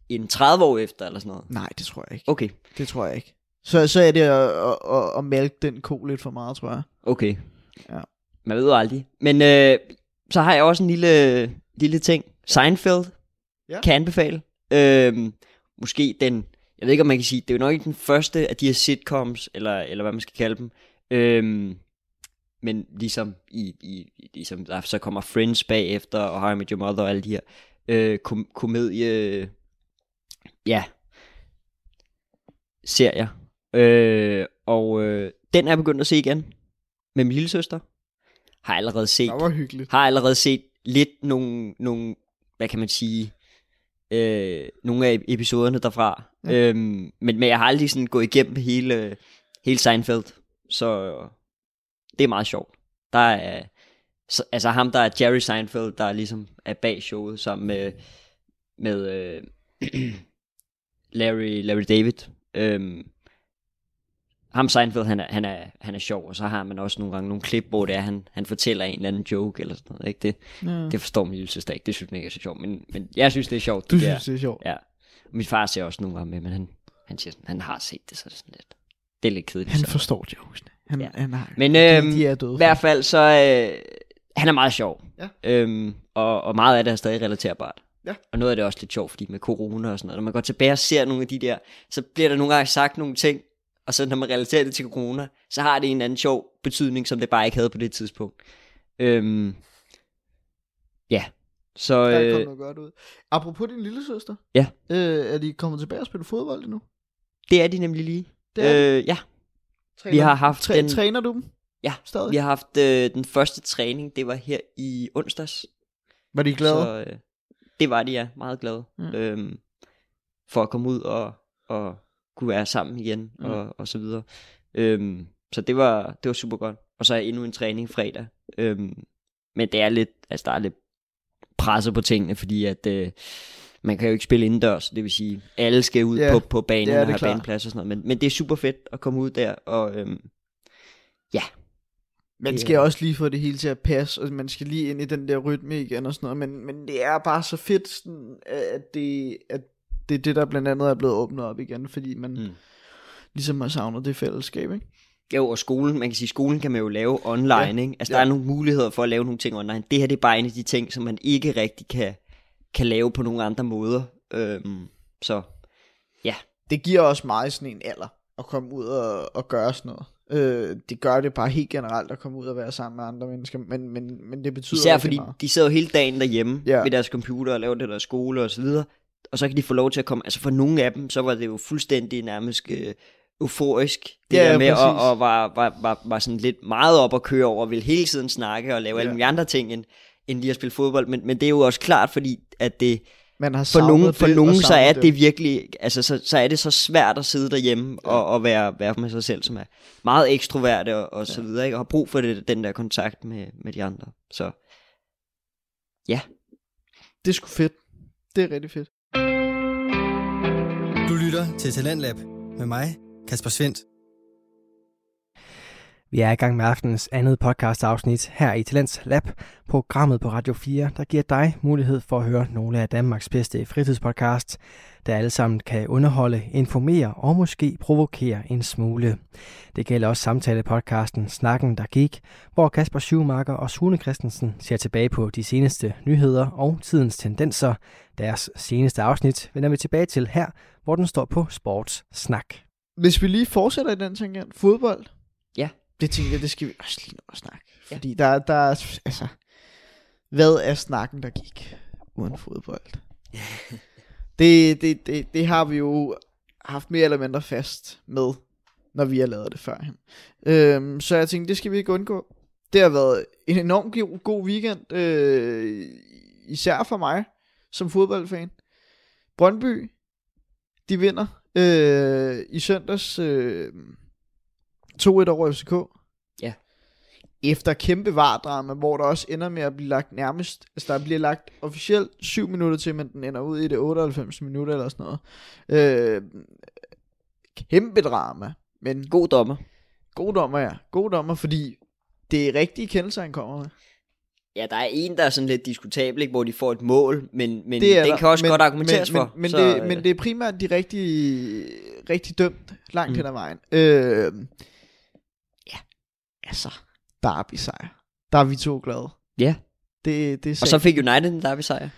en 30 år efter, eller sådan noget. Nej, det tror jeg ikke. Okay, Det tror jeg ikke. Så, så er det at, at, at, at mælke den ko lidt for meget, tror jeg. okay. Ja. Man ved jo aldrig. Men øh, så har jeg også en lille, lille ting. Seinfeld Ja. kan anbefale. Øh, måske den, jeg ved ikke om man kan sige, det er jo nok ikke den første af de her sitcoms, eller, eller hvad man skal kalde dem. Øh, men ligesom, i, i, ligesom der så kommer Friends bagefter, og How I Met Your Mother og alle de her øh, kom, komedie, ja, serier. Øh, og øh, den er jeg begyndt at se igen med min lille søster. Har allerede set, Det var hyggeligt. har allerede set lidt nogle, nogle hvad kan man sige, øh, nogle af episoderne derfra. Ja. Øhm, men, men jeg har aldrig sådan gået igennem hele, hele Seinfeld, så det er meget sjovt. Der er, så, altså ham der er Jerry Seinfeld, der ligesom er bag showet sammen med, med øh, *clears throat* Larry, Larry David. Øhm, ham Seinfeld, han er, han, er, han er sjov, og så har man også nogle gange nogle klip, hvor det er, han, han fortæller en eller anden joke, eller sådan noget, ikke? Det, Ja. det forstår min lille søster ikke, det synes hun ikke er så sjovt, men, men jeg synes, det er sjovt. Du det der. synes, det er sjovt. Ja. Og min far ser også nogle gange med, men han, han siger sådan, han har set det, så er det sådan lidt, det er lidt kedeligt. Han så. forstår jokesene. Han, Ja. han har, Men, de, øhm, de er døde. I hvert fald, så øh, han er meget sjov. Ja. Øhm, og, og meget af det er stadig relaterbart. Ja. Og noget af det er også lidt sjovt, fordi med corona og sådan noget, når man går tilbage og ser nogle af de der, så bliver der nogle gange sagt nogle ting, og så når man relaterer det til corona, så har det en anden sjov betydning, som det bare ikke havde på det tidspunkt. Øhm, ja, så Der øh, kom noget godt ud. Apropos din lille søster. Ja. Øh, er de kommet tilbage og spille fodbold nu? det er de nemlig lige. Det er øh, ja, Træner, vi har haft træ, den- Træner du dem? Ja, Stadig? vi har haft øh, den første træning, det var her i onsdags. Var de glade? Så øh, det var de, ja. Meget glade. Mm. Øhm, for at komme ud og, og kunne være sammen igen, mm. og, og så videre. Øhm, så det var, det var super godt. Og så er endnu en træning fredag. Øhm, men det er lidt, altså der er lidt presset på tingene, fordi at øh, man kan jo ikke spille indendørs, det vil sige, alle skal ud Ja, på, på banen er og have klart. baneplads og sådan noget. Men, men det er super fedt at komme ud der, og øhm, Man det skal er- også lige få det hele til at passe, og man skal lige ind i den der rytme igen og sådan noget, men, men det er bare så fedt, sådan, at, det, at det er det, der blandt andet er blevet åbnet op igen, fordi man mm. Ligesom har savnet det fællesskab, ikke? Jo, og skolen, man kan sige, skolen kan man jo lave online, Ja. ja. ikke? Altså, Ja. der er nogle muligheder for at lave nogle ting online. Det her, det er bare en af de ting, som man ikke rigtig kan, kan lave på nogle andre måder. Øhm, så, Det giver også meget sådan en alder, at komme ud og, og gøre sådan noget. Øh, det gør det bare helt generelt, at komme ud og være sammen med andre mennesker, men, men, men det betyder især fordi meget. de sidder jo hele dagen derhjemme Ja. ja. ved deres computer og laver det der skole og så videre. og så kan de få lov til at komme, altså for nogle af dem, så var det jo fuldstændig nærmest øh, euforisk, det Ja, ja, ja, der med, og, præcis. og var, var, var, var sådan lidt meget op at køre over, ville hele tiden snakke og lave ja. alle Ja. mulige andre ting, end, end lige at spille fodbold, men, men det er jo også klart, fordi at det, Man har for nogen, for det, nogen og så er savnet det virkelig, altså så, så er det så svært at sidde derhjemme ja. og, og være, være med sig selv, som er meget ekstroverte og, og så videre, ikke? og har brug for det, den der kontakt med, med de andre. Så Det er sgu fedt. Det er rigtig fedt. Du lytter til Talentlab med mig, Kasper Svendt. Vi er i gang med aftenens andet podcast afsnit her i Talents Lab, programmet på Radio 4, der giver dig mulighed for at høre nogle af Danmarks bedste fritidspodcasts, der alle sammen kan underholde, informere og måske provokere en smule. Det gælder også samtale-podcasten Snakken, der gik, hvor Kasper Schumacher og Sune Christensen ser tilbage på de seneste nyheder og tidens tendenser. Deres seneste afsnit vender vi tilbage til her, hvor den står på Sports Snak. Hvis vi lige fortsætter i den tangent, fodbold. Ja. Det tænker jeg, det skal vi også lige nå at snakke. Ja. Fordi der, der er, altså, hvad er snakken, der gik uden fodbold? det, det, det, det har vi jo haft mere eller mindre fast med, når vi har lavet det førhen. Øhm, så jeg tænkte, det skal vi ikke undgå. Det har været en enormt go- god weekend, øh, især for mig som fodboldfan. Brøndby, de vinder øh, i søndags øh, 2-1 over FCK. Ja. Efter kæmpe vardrama, hvor der også ender med at blive lagt nærmest, altså der bliver lagt officielt 7 minutter til, men den ender ud i det 98 minutter eller sådan noget. Øh, kæmpe drama, men god dommer. god dommer, ja. God dommer, fordi det er rigtige kendelser, han kommer med. Ja, der er en, der er sådan lidt diskutabel, ikke, hvor de får et mål, men, men Det er den der, kan også men, godt argumenteres men, for. Men, men, så, det, øh, men det er primært de rigtig, rigtig dømt langt Mm. hen ad vejen. Øh, altså, derby sejr. Der er vi to glade. Ja. Det, det er Og så fik United en derby sejr.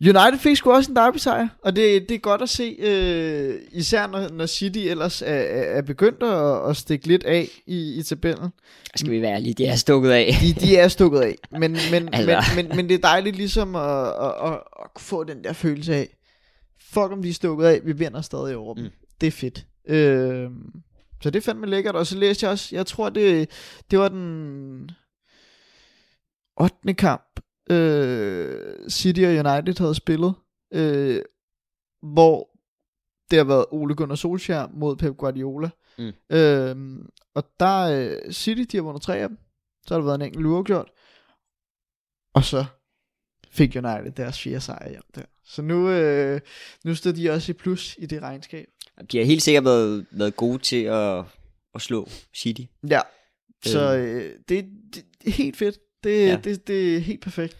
United fik sgu også en derby sejr, og det, det er godt at se, øh, især når, når City ellers er, er begyndt at, at stikke lidt af i, i tabellen. Skal vi være ærlige, det er stukket af. De, de er stukket af, men, men, *laughs* Altså. men, men, men det er dejligt ligesom at, at, at, at få den der følelse af, fuck om de er stukket af, vi vinder stadig over dem. Mm. Det er fedt. Øh, så det er fandme lækkert, og så læste jeg også, jeg tror det, det var den 8. kamp, øh, City og United havde spillet, øh, hvor det har været Ole Gunnar Solskjaer mod Pep Guardiola. Mm. Øh, og der øh, City, de har vundet tre af dem. Så har der været en enkelt uafgjort. Og så fik United deres fire sejre hjem der. Så nu, øh, nu står de også i plus i det regnskab. De har helt sikkert været, været gode til at, at slå City. Ja. Så øh, det, det, det er helt fedt. Det, Ja. det, det er helt perfekt.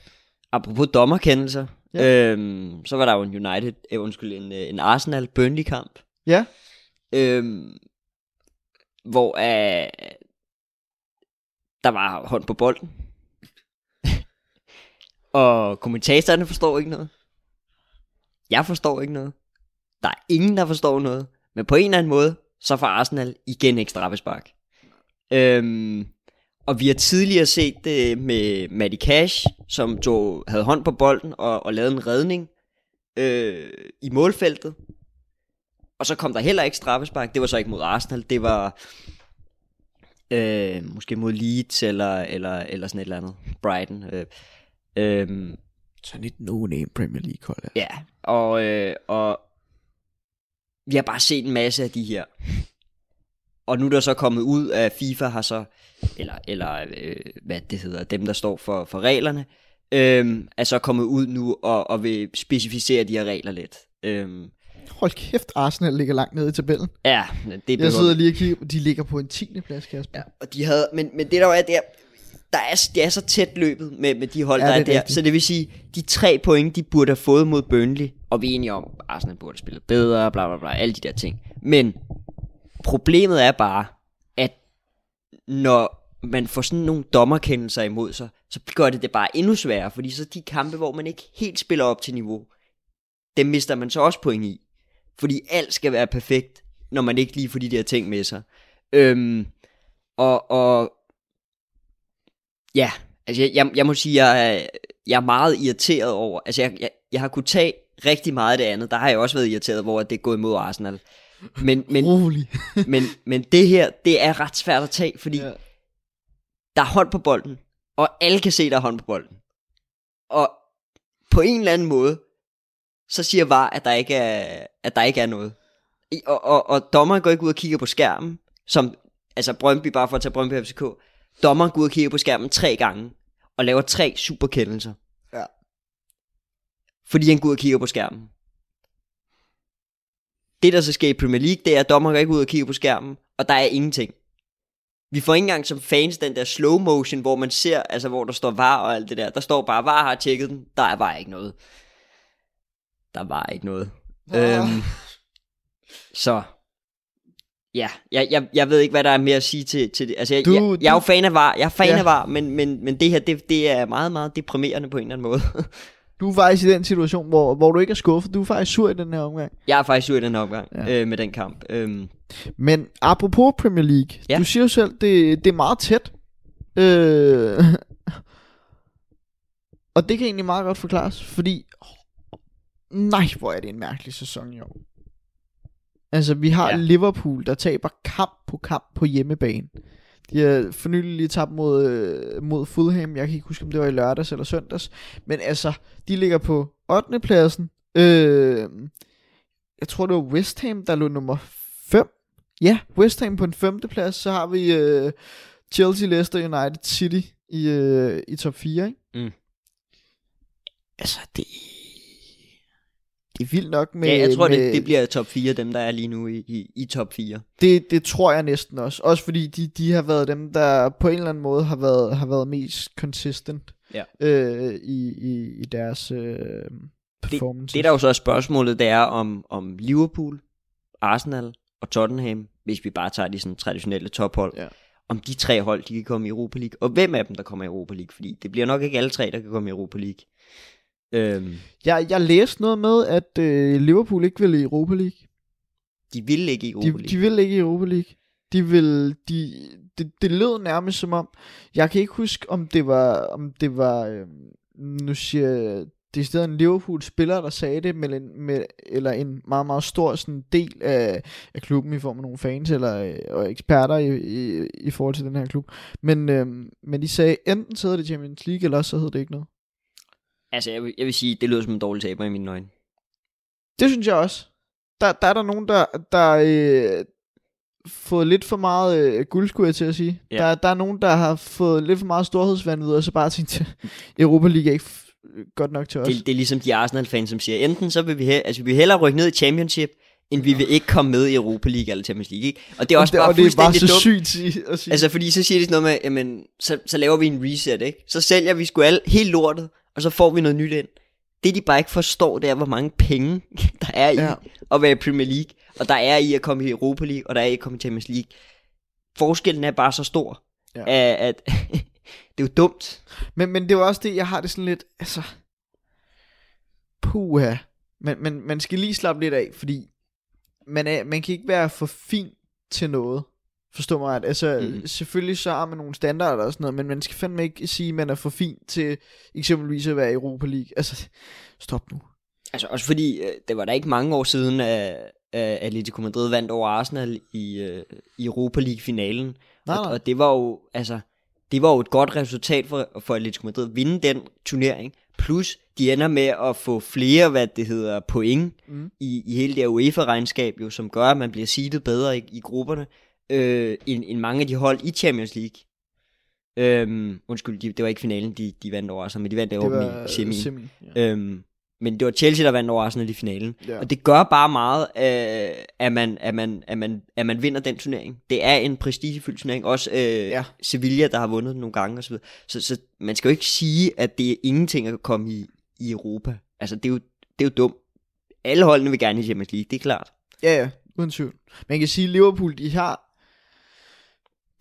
Apropos dommerkendelser, Ja. ja. øhm, så var der jo en United, øh, undskyld, en, øh, en Arsenal-Burnley-kamp, Ja. øhm, hvor øh, der var hånd på bolden. *laughs* og kommentatorerne forstår ikke noget. Jeg forstår ikke noget. Der er ingen, der forstår noget. Men på en eller anden måde, så får Arsenal igen ekstra straffespark. Øhm, og vi har tidligere set det med Matty Cash, som tog, havde hånd på bolden og, og lavede en redning øh, i målfeltet. Og så kom der heller ikke straffespark. Det var så ikke mod Arsenal. Det var øh, måske mod Leeds eller, eller, eller sådan et eller andet. Brighton. Øh, øh, Sådan et no-name Premier League hold. Ja, og, øh, og vi har bare set en masse af de her. Og nu er der så kommet ud af FIFA har så, eller, eller øh, hvad det hedder, dem der står for, for reglerne, øh, er så kommet ud nu og, og vil specificere de her regler lidt. Øh, Hold kæft, Arsenal ligger langt nede i tabellen. ja, det Jeg behøver- sidder lige og kigger, de ligger på en 10. plads, Kasper. Ja, og de havde, men, men det der jo er, det er, der er, det er så tæt løbet med, med de hold, Ja, der er, er der. rigtigt. Så det vil sige, de tre point, de burde have fået mod Burnley, og vi er enige om, at Arsenal burde have spillet bedre, bla bla bla, alle de der ting. Men problemet er bare, at når man får sådan nogle dommerkendelser imod sig, så gør det det bare endnu sværere, fordi så de kampe, hvor man ikke helt spiller op til niveau, dem mister man så også point i. Fordi alt skal være perfekt, når man ikke lige får de der ting med sig. Øhm, og, og ja, altså jeg, jeg, jeg må sige, jeg er, jeg er meget irriteret over, altså jeg, jeg, jeg har kunnet tage rigtig meget af det andet. Der har jeg også været irriteret, hvor det er gået imod Arsenal. Men, men, Rolig. *laughs* men, men det her, det er ret svært at tage, fordi Ja. der er hånd på bolden, og alle kan se, der er hånd på bolden. Og på en eller anden måde, så siger VAR, at der ikke er, at der ikke er noget. Og, og, og dommeren går ikke ud og kigger på skærmen, som, altså Brøndby, bare for at tage Brøndby FCK, dommeren går ud og kigger på skærmen tre gange, og laver tre superkendelser. Ja. Fordi han går ud og kigger på skærmen. Det, der så sker i Premier League, det er, at dommeren går ikke ud og kigger på skærmen, og der er ingenting. Vi får ikke engang som fans den der slow motion, hvor man ser, altså hvor der står var og alt det der. Der står bare, var har tjekket den. Der er bare ikke noget. Der var ikke noget. Ah. Øhm, så, ja, jeg, jeg, jeg ved ikke, hvad der er mere at sige til, til det. Altså, jeg, Du- jeg, jeg er jo fan af var, jeg er fan Ja. af var, men, men, men det her, det, det er meget, meget deprimerende på en eller anden måde. *laughs* Du er faktisk i den situation, hvor, hvor du ikke er skuffet. Du er faktisk sur i den her omgang. jeg er faktisk sur i den her omgang Ja. ja. øh, med den kamp. Øhm, Men apropos Premier League. Ja. Du siger jo selv, det, det er meget tæt. Øh, *laughs* og det kan egentlig meget godt forklares, fordi... Nej, hvor er det en mærkelig sæson i år. Altså, vi har ja. Liverpool, der taber kamp på kamp på hjemmebane. De har for nylig lige tabt mod, øh, mod Fulham. Jeg kan ikke huske, om det var i lørdags eller søndags. Men altså, de ligger på 8. pladsen. Øh, jeg tror, det var West Ham, der lå nummer 5. Ja, West Ham på en femte plads. Så har vi øh, Chelsea, Leicester United, City i, øh, i top 4. Ikke? Mm. Altså, det, det er vildt nok med... ja, jeg tror, med, det, det bliver top 4, dem der er lige nu i, i, i top 4. det, det tror jeg næsten også. Også fordi de, de har været dem, der på en eller anden måde har været, har været mest consistent Ja. øh, i, i, i deres øh, performance. Det der jo så er spørgsmålet, det er om, om Liverpool, Arsenal og Tottenham, hvis vi bare tager de sådan traditionelle tophold, Ja. om de tre hold, de kan komme i Europa League, og hvem af dem, der kommer i Europa League, fordi det bliver nok ikke alle tre, der kan komme i Europa League. Øhm, Jeg, jeg læste noget med, at øh, Liverpool ikke vil i Europa League. de vil ikke i Europa De, League. de vil ikke i Europa League. De vil, de, det, det lød nærmest som om, jeg kan ikke huske, om det var, om det var, øh, nu siger jeg, det er stadig en Liverpool-spiller, der sagde det, med en, med, eller en meget, meget stor sådan, del af, af klubben i form af nogle fans eller øh, og eksperter i, i, i forhold til den her klub. Men, øh, men de sagde, enten så hedder det Champions League, eller også så hedder det ikke noget. Altså, jeg vil, jeg vil sige, det lyder som en dårlig taber i mine øjne. Det synes jeg også. Der, der er der nogen, der, der øh, fået lidt for meget øh, guld, skulle jeg til at sige. Ja. Der, der er nogen, der har fået lidt for meget storhedsvanvid, og så bare tænkt, Europa League er ikke godt nok til os. Det, det er ligesom de Arsenal-fans, som siger, enten så vil vi, he- altså, vi vil hellere rykke ned i Championship, end vi vil ikke komme med i Europa League eller Champions League. Ikke? Og det er også og det, bare og det er bare så dumt. sygt at sige. Altså, fordi så siger de sådan noget med, jamen, så, så laver vi en reset, ikke? Så sælger vi sgu alle helt lortet, og så får vi noget nyt ind. Det, de bare ikke forstår, det er, hvor mange penge, *laughs* der er i Ja. at være i Premier League, og der er i at komme i Europa League, og der er i at komme i Champions League. Forskellen er bare så stor, Ja. at, at *laughs* det er jo dumt. Men, men det var også det, jeg har det sådan lidt, altså, puha. Men, men man skal lige slappe lidt af, fordi man, er, man kan ikke være for fin til noget. Forstå mig ret. Altså, mm. Selvfølgelig så har man nogle standarder og sådan noget, men man skal fandme ikke sige, at man er for fin til eksempelvis at være i Europa League. Altså, stop nu. Altså også fordi, øh, det var da ikke mange år siden, at, at Atletico Madrid vandt over Arsenal i, øh, i Europa League-finalen. Nej, og, nej. og det var jo, altså, det var jo et godt resultat for, for Atletico Madrid at vinde den turnering. Plus, de ender med at få flere, hvad det hedder, point Mm. i, i hele det UEFA-regnskab, jo, som gør, at man bliver seedet bedre i, i grupperne, øh, end, end mange af de hold i Champions League. Øhm, undskyld, de, det var ikke finalen, de, de vandt over Arsenal, men de vandt over i semi. semi ja. Øhm, men det var Chelsea, der vandt over Arsenal i finalen. Ja. Og det gør bare meget, øh, at, man, at, man, at, man, at man vinder den turnering. Det er en prestigefyldt turnering. Også øh, ja. Sevilla, der har vundet den nogle gange osv. Så, så man skal jo ikke sige, at det er ingenting at komme i, i Europa. Altså, det er, jo, det er jo dumt. Alle holdene vil gerne i Champions League, det er klart. Ja, ja, uden tvivl. Man kan sige, at Liverpool, de har...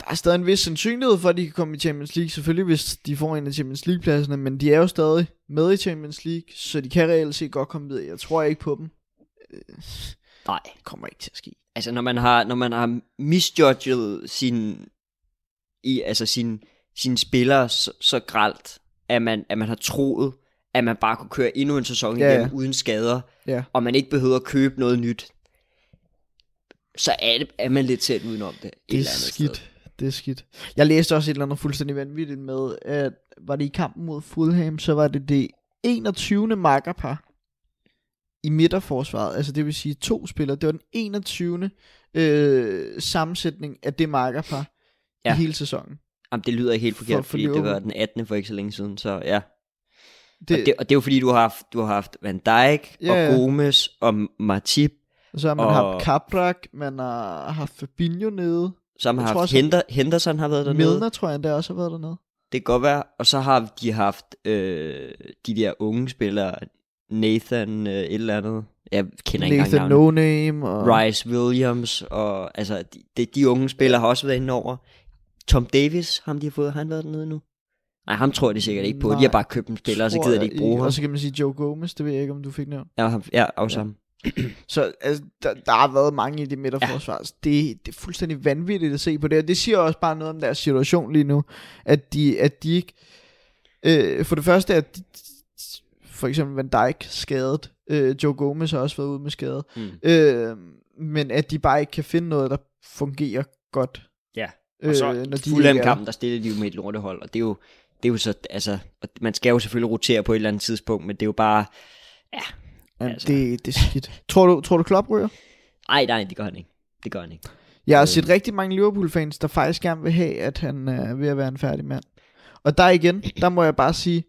Der er stadig en vis sandsynlighed for, at de kan komme i Champions League. Selvfølgelig, hvis de får en af Champions League-pladserne. Men de er jo stadig med i Champions League, så de kan reelt set godt komme videre. Jeg tror ikke på dem. Øh, Nej. Det kommer ikke til at ske. Altså, når man har, når man har misjudget sin, i, altså sin, sine spillere så, så gralt, at man, at man har troet, at man bare kunne køre endnu en sæson Ja, igennem ja. uden skader, Ja. og man ikke behøver at købe noget nyt, så er, det, er man lidt selv udenom det. et Det er eller andet skidt. Sted. Det er skidt. Jeg læste også et eller andet fuldstændig vanvittigt med, at var det i kampen mod Fulham, så var det det 21. makkerpar i midterforsvaret. Altså det vil sige to spillere. Det var den 21. Øh, sammensætning af det makkerpar ja. I hele sæsonen. Jamen, det lyder ikke helt For- forkert, for fordi det var den 18. for ikke så længe siden, så ja. Det, og, det, og det er jo fordi, du har haft, du har haft Van Dijk, Ja, og. Gomes, og Matip, og så har man og- haft Kabrak, man har haft Fabinho nede. Som har haft Hender, Henderson har været dernede. Milner tror jeg endda også har været dernede. Det kan godt være. Og så har de haft øh, de der unge spillere, Nathan øh, et eller andet. Jeg kender ikke Nathan engang No. Name. Og... Rice Williams, og altså, de, de, unge spillere har også været inde over. Tom Davis, ham de har fået, har han været dernede nu? Nej, ham tror de sikkert ikke på. De har Nej, bare købt en spiller, og så gider de ikke bruge ham. Og så kan man sige Joe Gomez, det ved jeg ikke, om du fik nævnt. Ja, ham, ja også ham. Så altså, der, der har været mange i det midterforsvar. Ja. Det, det er fuldstændig vanvittigt at se på det. Og det siger også bare noget om deres situation lige nu. At de, at de ikke... Øh, for det første er de, for eksempel Van Dijk skadet. Øh, Joe Gomez har også været ude med skade. Mm. Øh, men at de bare ikke kan finde noget, der fungerer godt. Ja. Øh, Og så når de Fulham-kampen, der stillede de jo med et lortehold, og det er jo, det er jo så, altså, man skal jo selvfølgelig rotere på et eller andet tidspunkt, men det er jo bare, der. Altså. altså. det, det er skidt. Tror du, tror du Klopp ryger? ej, nej, det gør han ikke. Det gør han ikke. Jeg har Øh. set rigtig mange Liverpool-fans, der faktisk gerne vil have, at han er ved at være en færdig mand. Og der igen, der må jeg bare sige,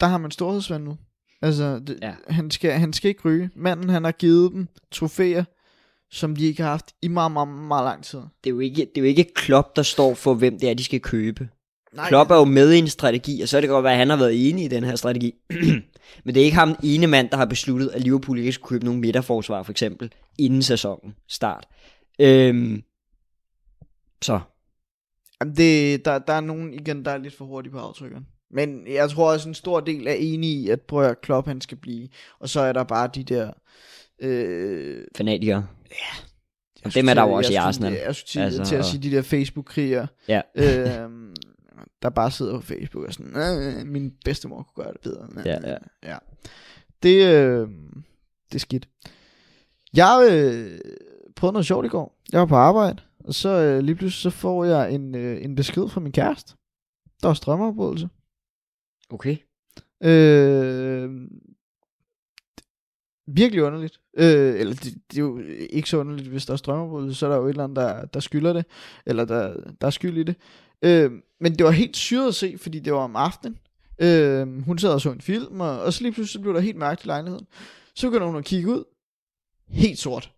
der har man storhedsvand nu. Altså, det, ja. Han, skal, han skal ikke ryge. Manden, han har givet dem trofæer, som de ikke har haft i meget, meget, meget lang tid. Det er, jo ikke, det er jo ikke Klopp, der står for, hvem det er, de skal købe. Nej, Klopp er jo med i en strategi, og så er det godt være, at han har været enig i den her strategi. *clears throat* Men det er ikke ham ene mand, der har besluttet, at Liverpool ikke skulle købe nogen midterforsvar, for eksempel, inden sæsonen start. Øhm, så, Jamen, det, der, der er nogen igen, der er lidt for hurtige på aftrykkeren. Men jeg tror også, en stor del er enig i, at prøv at Klopp, han skal blive. Og så er der bare de der... Øh, fanatikere. jeg dem er der jo også i jeg Arsenal. Jeg skulle til, Altså, til at sige de der Facebook-kriger. Ja. øhm, der bare sidder på Facebook og sådan, øh, min bedstemor kunne gøre det bedre. Ja, ja. ja. Det, øh, det er skidt. Jeg øh, prøvede noget sjovt i går. Jeg var på arbejde, og så øh, lige pludselig så får jeg en, øh, en besked fra min kæreste. Der var strømafbrydelse. Okay. Øh, virkelig underligt. Øh, eller det, det er jo ikke så underligt, hvis der er strømafbrydelse, så er der jo et eller andet, der, der skylder det, eller der, der er skyld i det. Øh, men det var helt syret at se, fordi det var om aftenen. Øh, hun sad og så en film, og, og så lige pludselig blev der helt mørkt i lejligheden. Så begynder hun at kigge ud. Helt sort.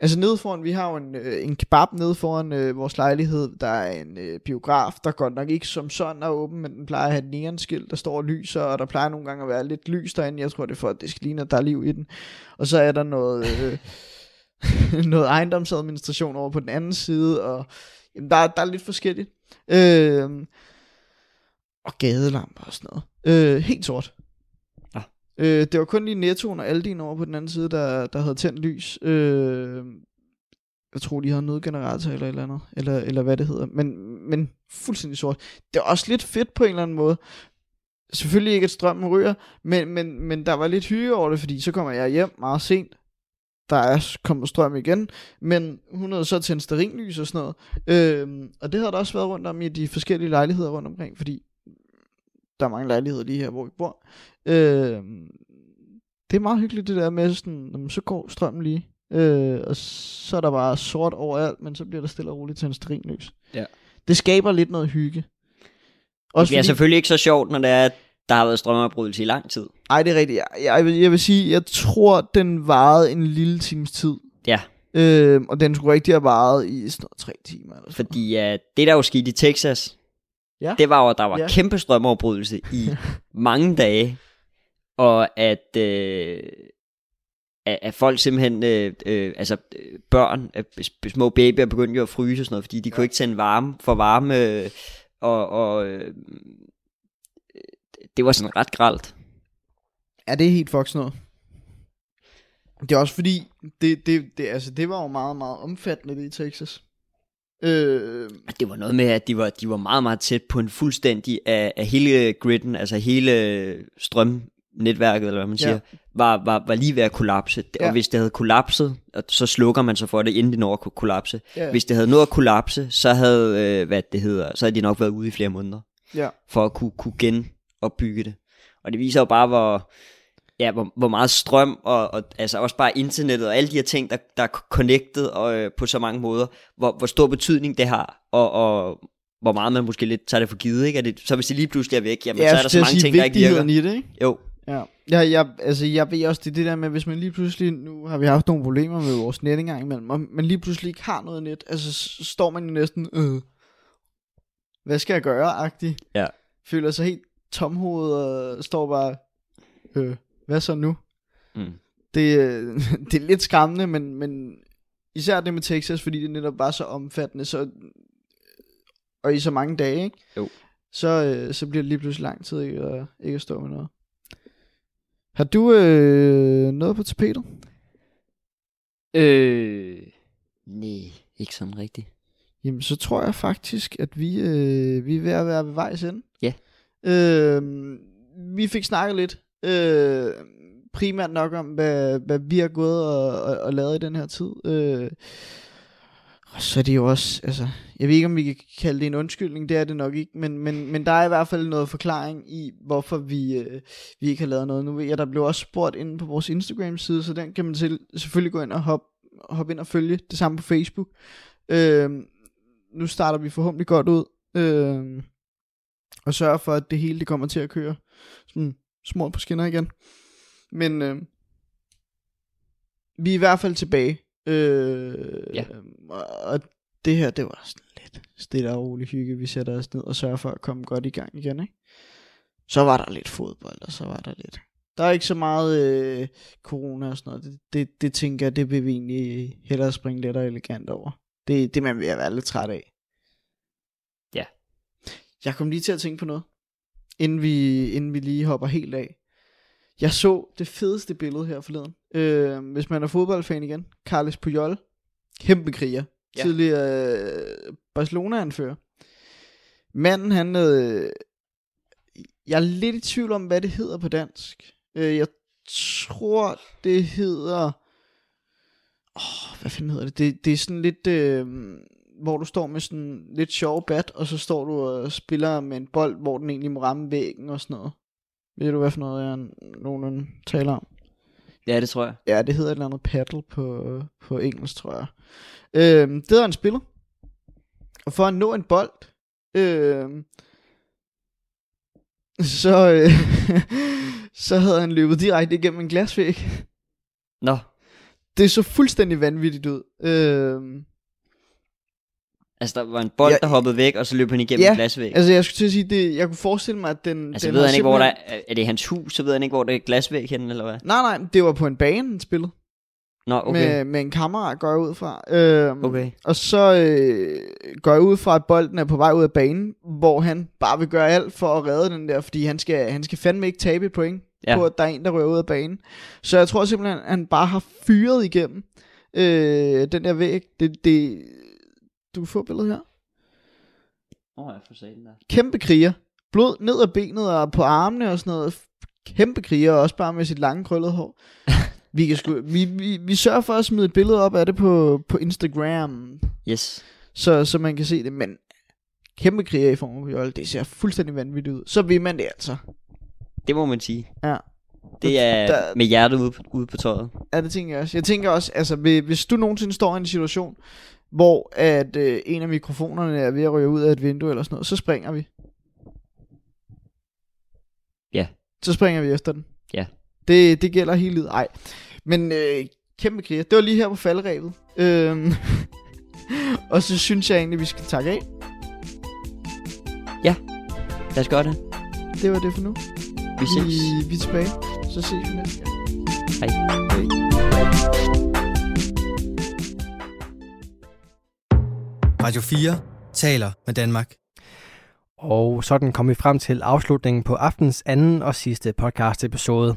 Altså nede foran, vi har jo en, øh, en kebab nede foran øh, vores lejlighed. Der er en øh, biograf, der godt nok ikke som sådan er åben, men den plejer at have et neonskilt, der står og lyser, og der plejer nogle gange at være lidt lys derinde. Jeg tror, det er for, at det skal ligne, at der er liv i den. Og så er der noget, øh, *laughs* noget ejendomsadministration over på den anden side, og jamen, der, er- der er lidt forskelligt. Øh, og gadelamper og sådan noget. Øh, helt sort. Ah. Øh, det var kun lige Nettoen og Aldin over på den anden side, der, der havde tændt lys. Øh, jeg tror, de havde nødgenerator eller et eller andet, eller, eller hvad det hedder. Men, men fuldstændig sort. Det er også lidt fedt på en eller anden måde. Selvfølgelig ikke, at strømmen ryger, men, men, men der var lidt hygge over det, fordi så kommer jeg hjem meget sent. Der er kommet strøm igen, men hun havde så tændt sterinlys og sådan noget. Øhm, og det havde der også været rundt om i de forskellige lejligheder rundt omkring, fordi der er mange lejligheder lige her, hvor vi bor. Øhm, det er meget hyggeligt det der med, sådan, jamen, så går strømmen lige. Øh, og så er der bare sort overalt, men så bliver der stille og roligt til en sterinlys. Ja. Det skaber lidt noget hygge. Det bliver selvfølgelig ikke så sjovt, når det er, at der har været strømafbrydelse i lang tid. Ej, det er rigtigt. Jeg, jeg, vil, jeg vil sige, jeg tror, den varede en lille times tid. Ja. Øh, og den skulle rigtig have varet i sådan noget tre timer. Eller sådan Fordi uh, det, der jo skete i Texas, Ja. det var jo, at der var Ja. ja. kæmpe strømafbrydelse i *laughs* mange dage. Og at, øh, at, at folk simpelthen, øh, øh, altså børn, øh, små babyer begyndte jo at fryse og sådan noget, fordi de ja. kunne ikke tænde varme for varme. Øh, og og øh, det var sådan ret gralt. Ja, det er helt fucks noget. Det er også fordi, det, det, det, altså, det var jo meget, meget omfattende det i Texas. Øh, Det var noget med, at de var, de var meget, meget tæt på en fuldstændig af, af hele griden, altså hele strømnetværket, eller hvad man Ja. siger, var, var, var lige ved at kollapse. Ja. Og hvis det havde kollapset, så slukker man sig for det, inden det når at kunne kollapse. Ja. Hvis det havde nået at kollapse, så havde, øh, hvad det hedder, så havde de nok været ude i flere måneder, ja. for at kunne, kunne genopbygge det. Og det viser jo bare, hvor, ja, hvor, hvor meget strøm, og, og altså også bare internettet, og alle de her ting, der, der er connected og, øh, på så mange måder, hvor, hvor stor betydning det har, og, og hvor meget man måske lidt tager det for givet, ikke? Er det, så hvis det lige pludselig er væk, jamen ja, så er der så mange sige ting, der ikke virker. i det, ikke? Jo, Ja. Jeg, jeg, altså, jeg ved også, det er det der med, hvis man lige pludselig, nu har vi haft nogle problemer med vores net engang imellem, og man lige pludselig ikke har noget net, altså så står man jo næsten, øh, hvad skal jeg gøre, agtig. Ja. Føler sig helt tomhovedet og står bare, øh, hvad så nu? Mm. Det, *laughs* det er lidt skræmmende, men, men især det med Texas, fordi det netop var så omfattende, så, og i så mange dage, ikke? Jo. Så, øh, så bliver det lige pludselig lang tid ikke at, ikke at stå med noget. Har du øh, noget på tapetet? øh, nej, ikke sådan rigtigt. Jamen, så tror jeg faktisk, at vi, øh, vi er ved at være ved vejs ende. Ja. Øh, vi fik snakket lidt, øh, primært nok om, hvad, hvad vi har gået og, og, og lavet i den her tid. Øh, og så er det jo også, altså, jeg ved ikke, om vi kan kalde det en undskyldning, det er det nok ikke, men, men, men der er i hvert fald noget forklaring i, hvorfor vi, øh, vi ikke har lavet noget. Nu ved jeg, der blev også spurgt inde på vores Instagram-side, så den kan man til, selvfølgelig gå ind og hoppe, hop ind og følge. Det samme på Facebook. Øh, nu starter vi forhåbentlig godt ud. Øh, og sørger for, at det hele det kommer til at køre sådan små på skinner igen. Men øh, vi er i hvert fald tilbage. Øh, Ja. og, det her, det var sådan lidt stille og rolig hygge. Vi sætter os ned og sørger for at komme godt i gang igen. Ikke? Så var der lidt fodbold, og så var der lidt. Der er ikke så meget øh, corona og sådan noget. Det, det, det tænker jeg, det vil vi egentlig hellere springe lidt og elegant over. Det, det man at være lidt træt af. Jeg kom lige til at tænke på noget, inden vi, inden vi lige hopper helt af. Jeg så det fedeste billede her forleden. Øh, hvis man er fodboldfan igen. Carles Puyol. Kæmpe kriger. Ja. Tidligere øh, Barcelona-anfører. Manden, han... Øh, jeg er lidt i tvivl om, hvad det hedder på dansk. Øh, jeg tror, det hedder... Åh, hvad fanden hedder det? Det, det er sådan lidt... Øh, hvor du står med sådan lidt sjov bat, og så står du og spiller med en bold, hvor den egentlig må ramme væggen og sådan noget. Ved du, hvad for noget jeg nogenlunde taler om? Ja, det tror jeg. Ja, det hedder et eller andet paddle på, på engelsk, tror jeg. Øh, det hedder en spiller. Og for at nå en bold, øh, så, øh, *laughs* så havde han løbet direkte igennem en glasvæg. Nå, Det så fuldstændig vanvittigt ud. Øh, altså der var en bold, Ja, der hoppede væk, og så løb han igennem ja, en glasvæg. altså jeg skulle til at sige, det, jeg kunne forestille mig, at den... Altså den ved han ikke, hvor der er, er det hans hus, så ved han ikke, hvor der er glasvæg henne, eller hvad? Nej, nej, det var på en bane, han spillede. Nå, okay. Med, med en kammerat, går jeg ud fra. Øh, Okay. Og så øh, går jeg ud fra, at bolden er på vej ud af banen, hvor han bare vil gøre alt for at redde den der, fordi han skal, han skal fandme ikke tabe et point ja. på, at der er en, der rører ud af banen. Så jeg tror simpelthen, at han bare har fyret igennem øh, den der væg. Det, det, du kan få billedet her. Åh, oh, jeg får sagen der. Kæmpe kriger. Blod ned ad benet og på armene og sådan noget. Kæmpe kriger, også bare med sit lange krøllede hår. *laughs* Vi, kan sgu, vi, vi, vi sørger for at smide et billede op af det på, på Instagram. Yes. så, så man kan se det, men kæmpe kriger i form af Puyol, det ser fuldstændig vanvittigt ud. Så vil man det altså. Det må man sige. Ja. Det er Der- med hjertet ude på, ude på tøjet. Ja, det tænker jeg også. Jeg tænker også, altså hvis- hvis du nogensinde står i en situation, hvor at øh, en af mikrofonerne er ved at ryge ud af et vindue eller sådan noget, så springer vi. Ja. Så springer vi efter den. Ja. Det, det gælder hele livet. Ej. Men øh, kæmpe kriger. Det var lige her på falderæbet. Øhm, *laughs* og så synes jeg egentlig, vi skal takke af. Lad os gøre det. Det var det for nu. Vi ses. Vi, vi er tilbage. Så ses vi næste gang. Hej. Radio 4 taler med Danmark. Og sådan kom vi frem til afslutningen på aftens anden og sidste podcast episode.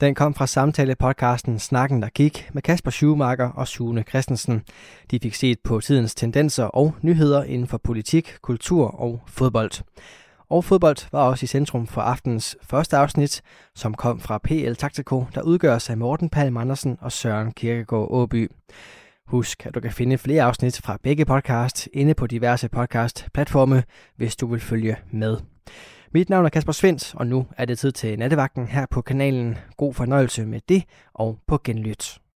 Den kom fra samtale-podcasten Snakken, der gik med Kasper Schumacher og Sune Christensen. De fik set på tidens tendenser og nyheder inden for politik, kultur og fodbold. Og fodbold var også i centrum for aftens første afsnit, som kom fra PL Taktiko, der udgøres af Morten Palm Andersen og Søren Kirkegaard Åby. Husk, at du kan finde flere afsnit fra begge podcast inde på diverse podcast-platforme, hvis du vil følge med. Mit navn er Kasper Svens, og nu er det tid til nattevagten her på kanalen. God fornøjelse med det, og på genlyt.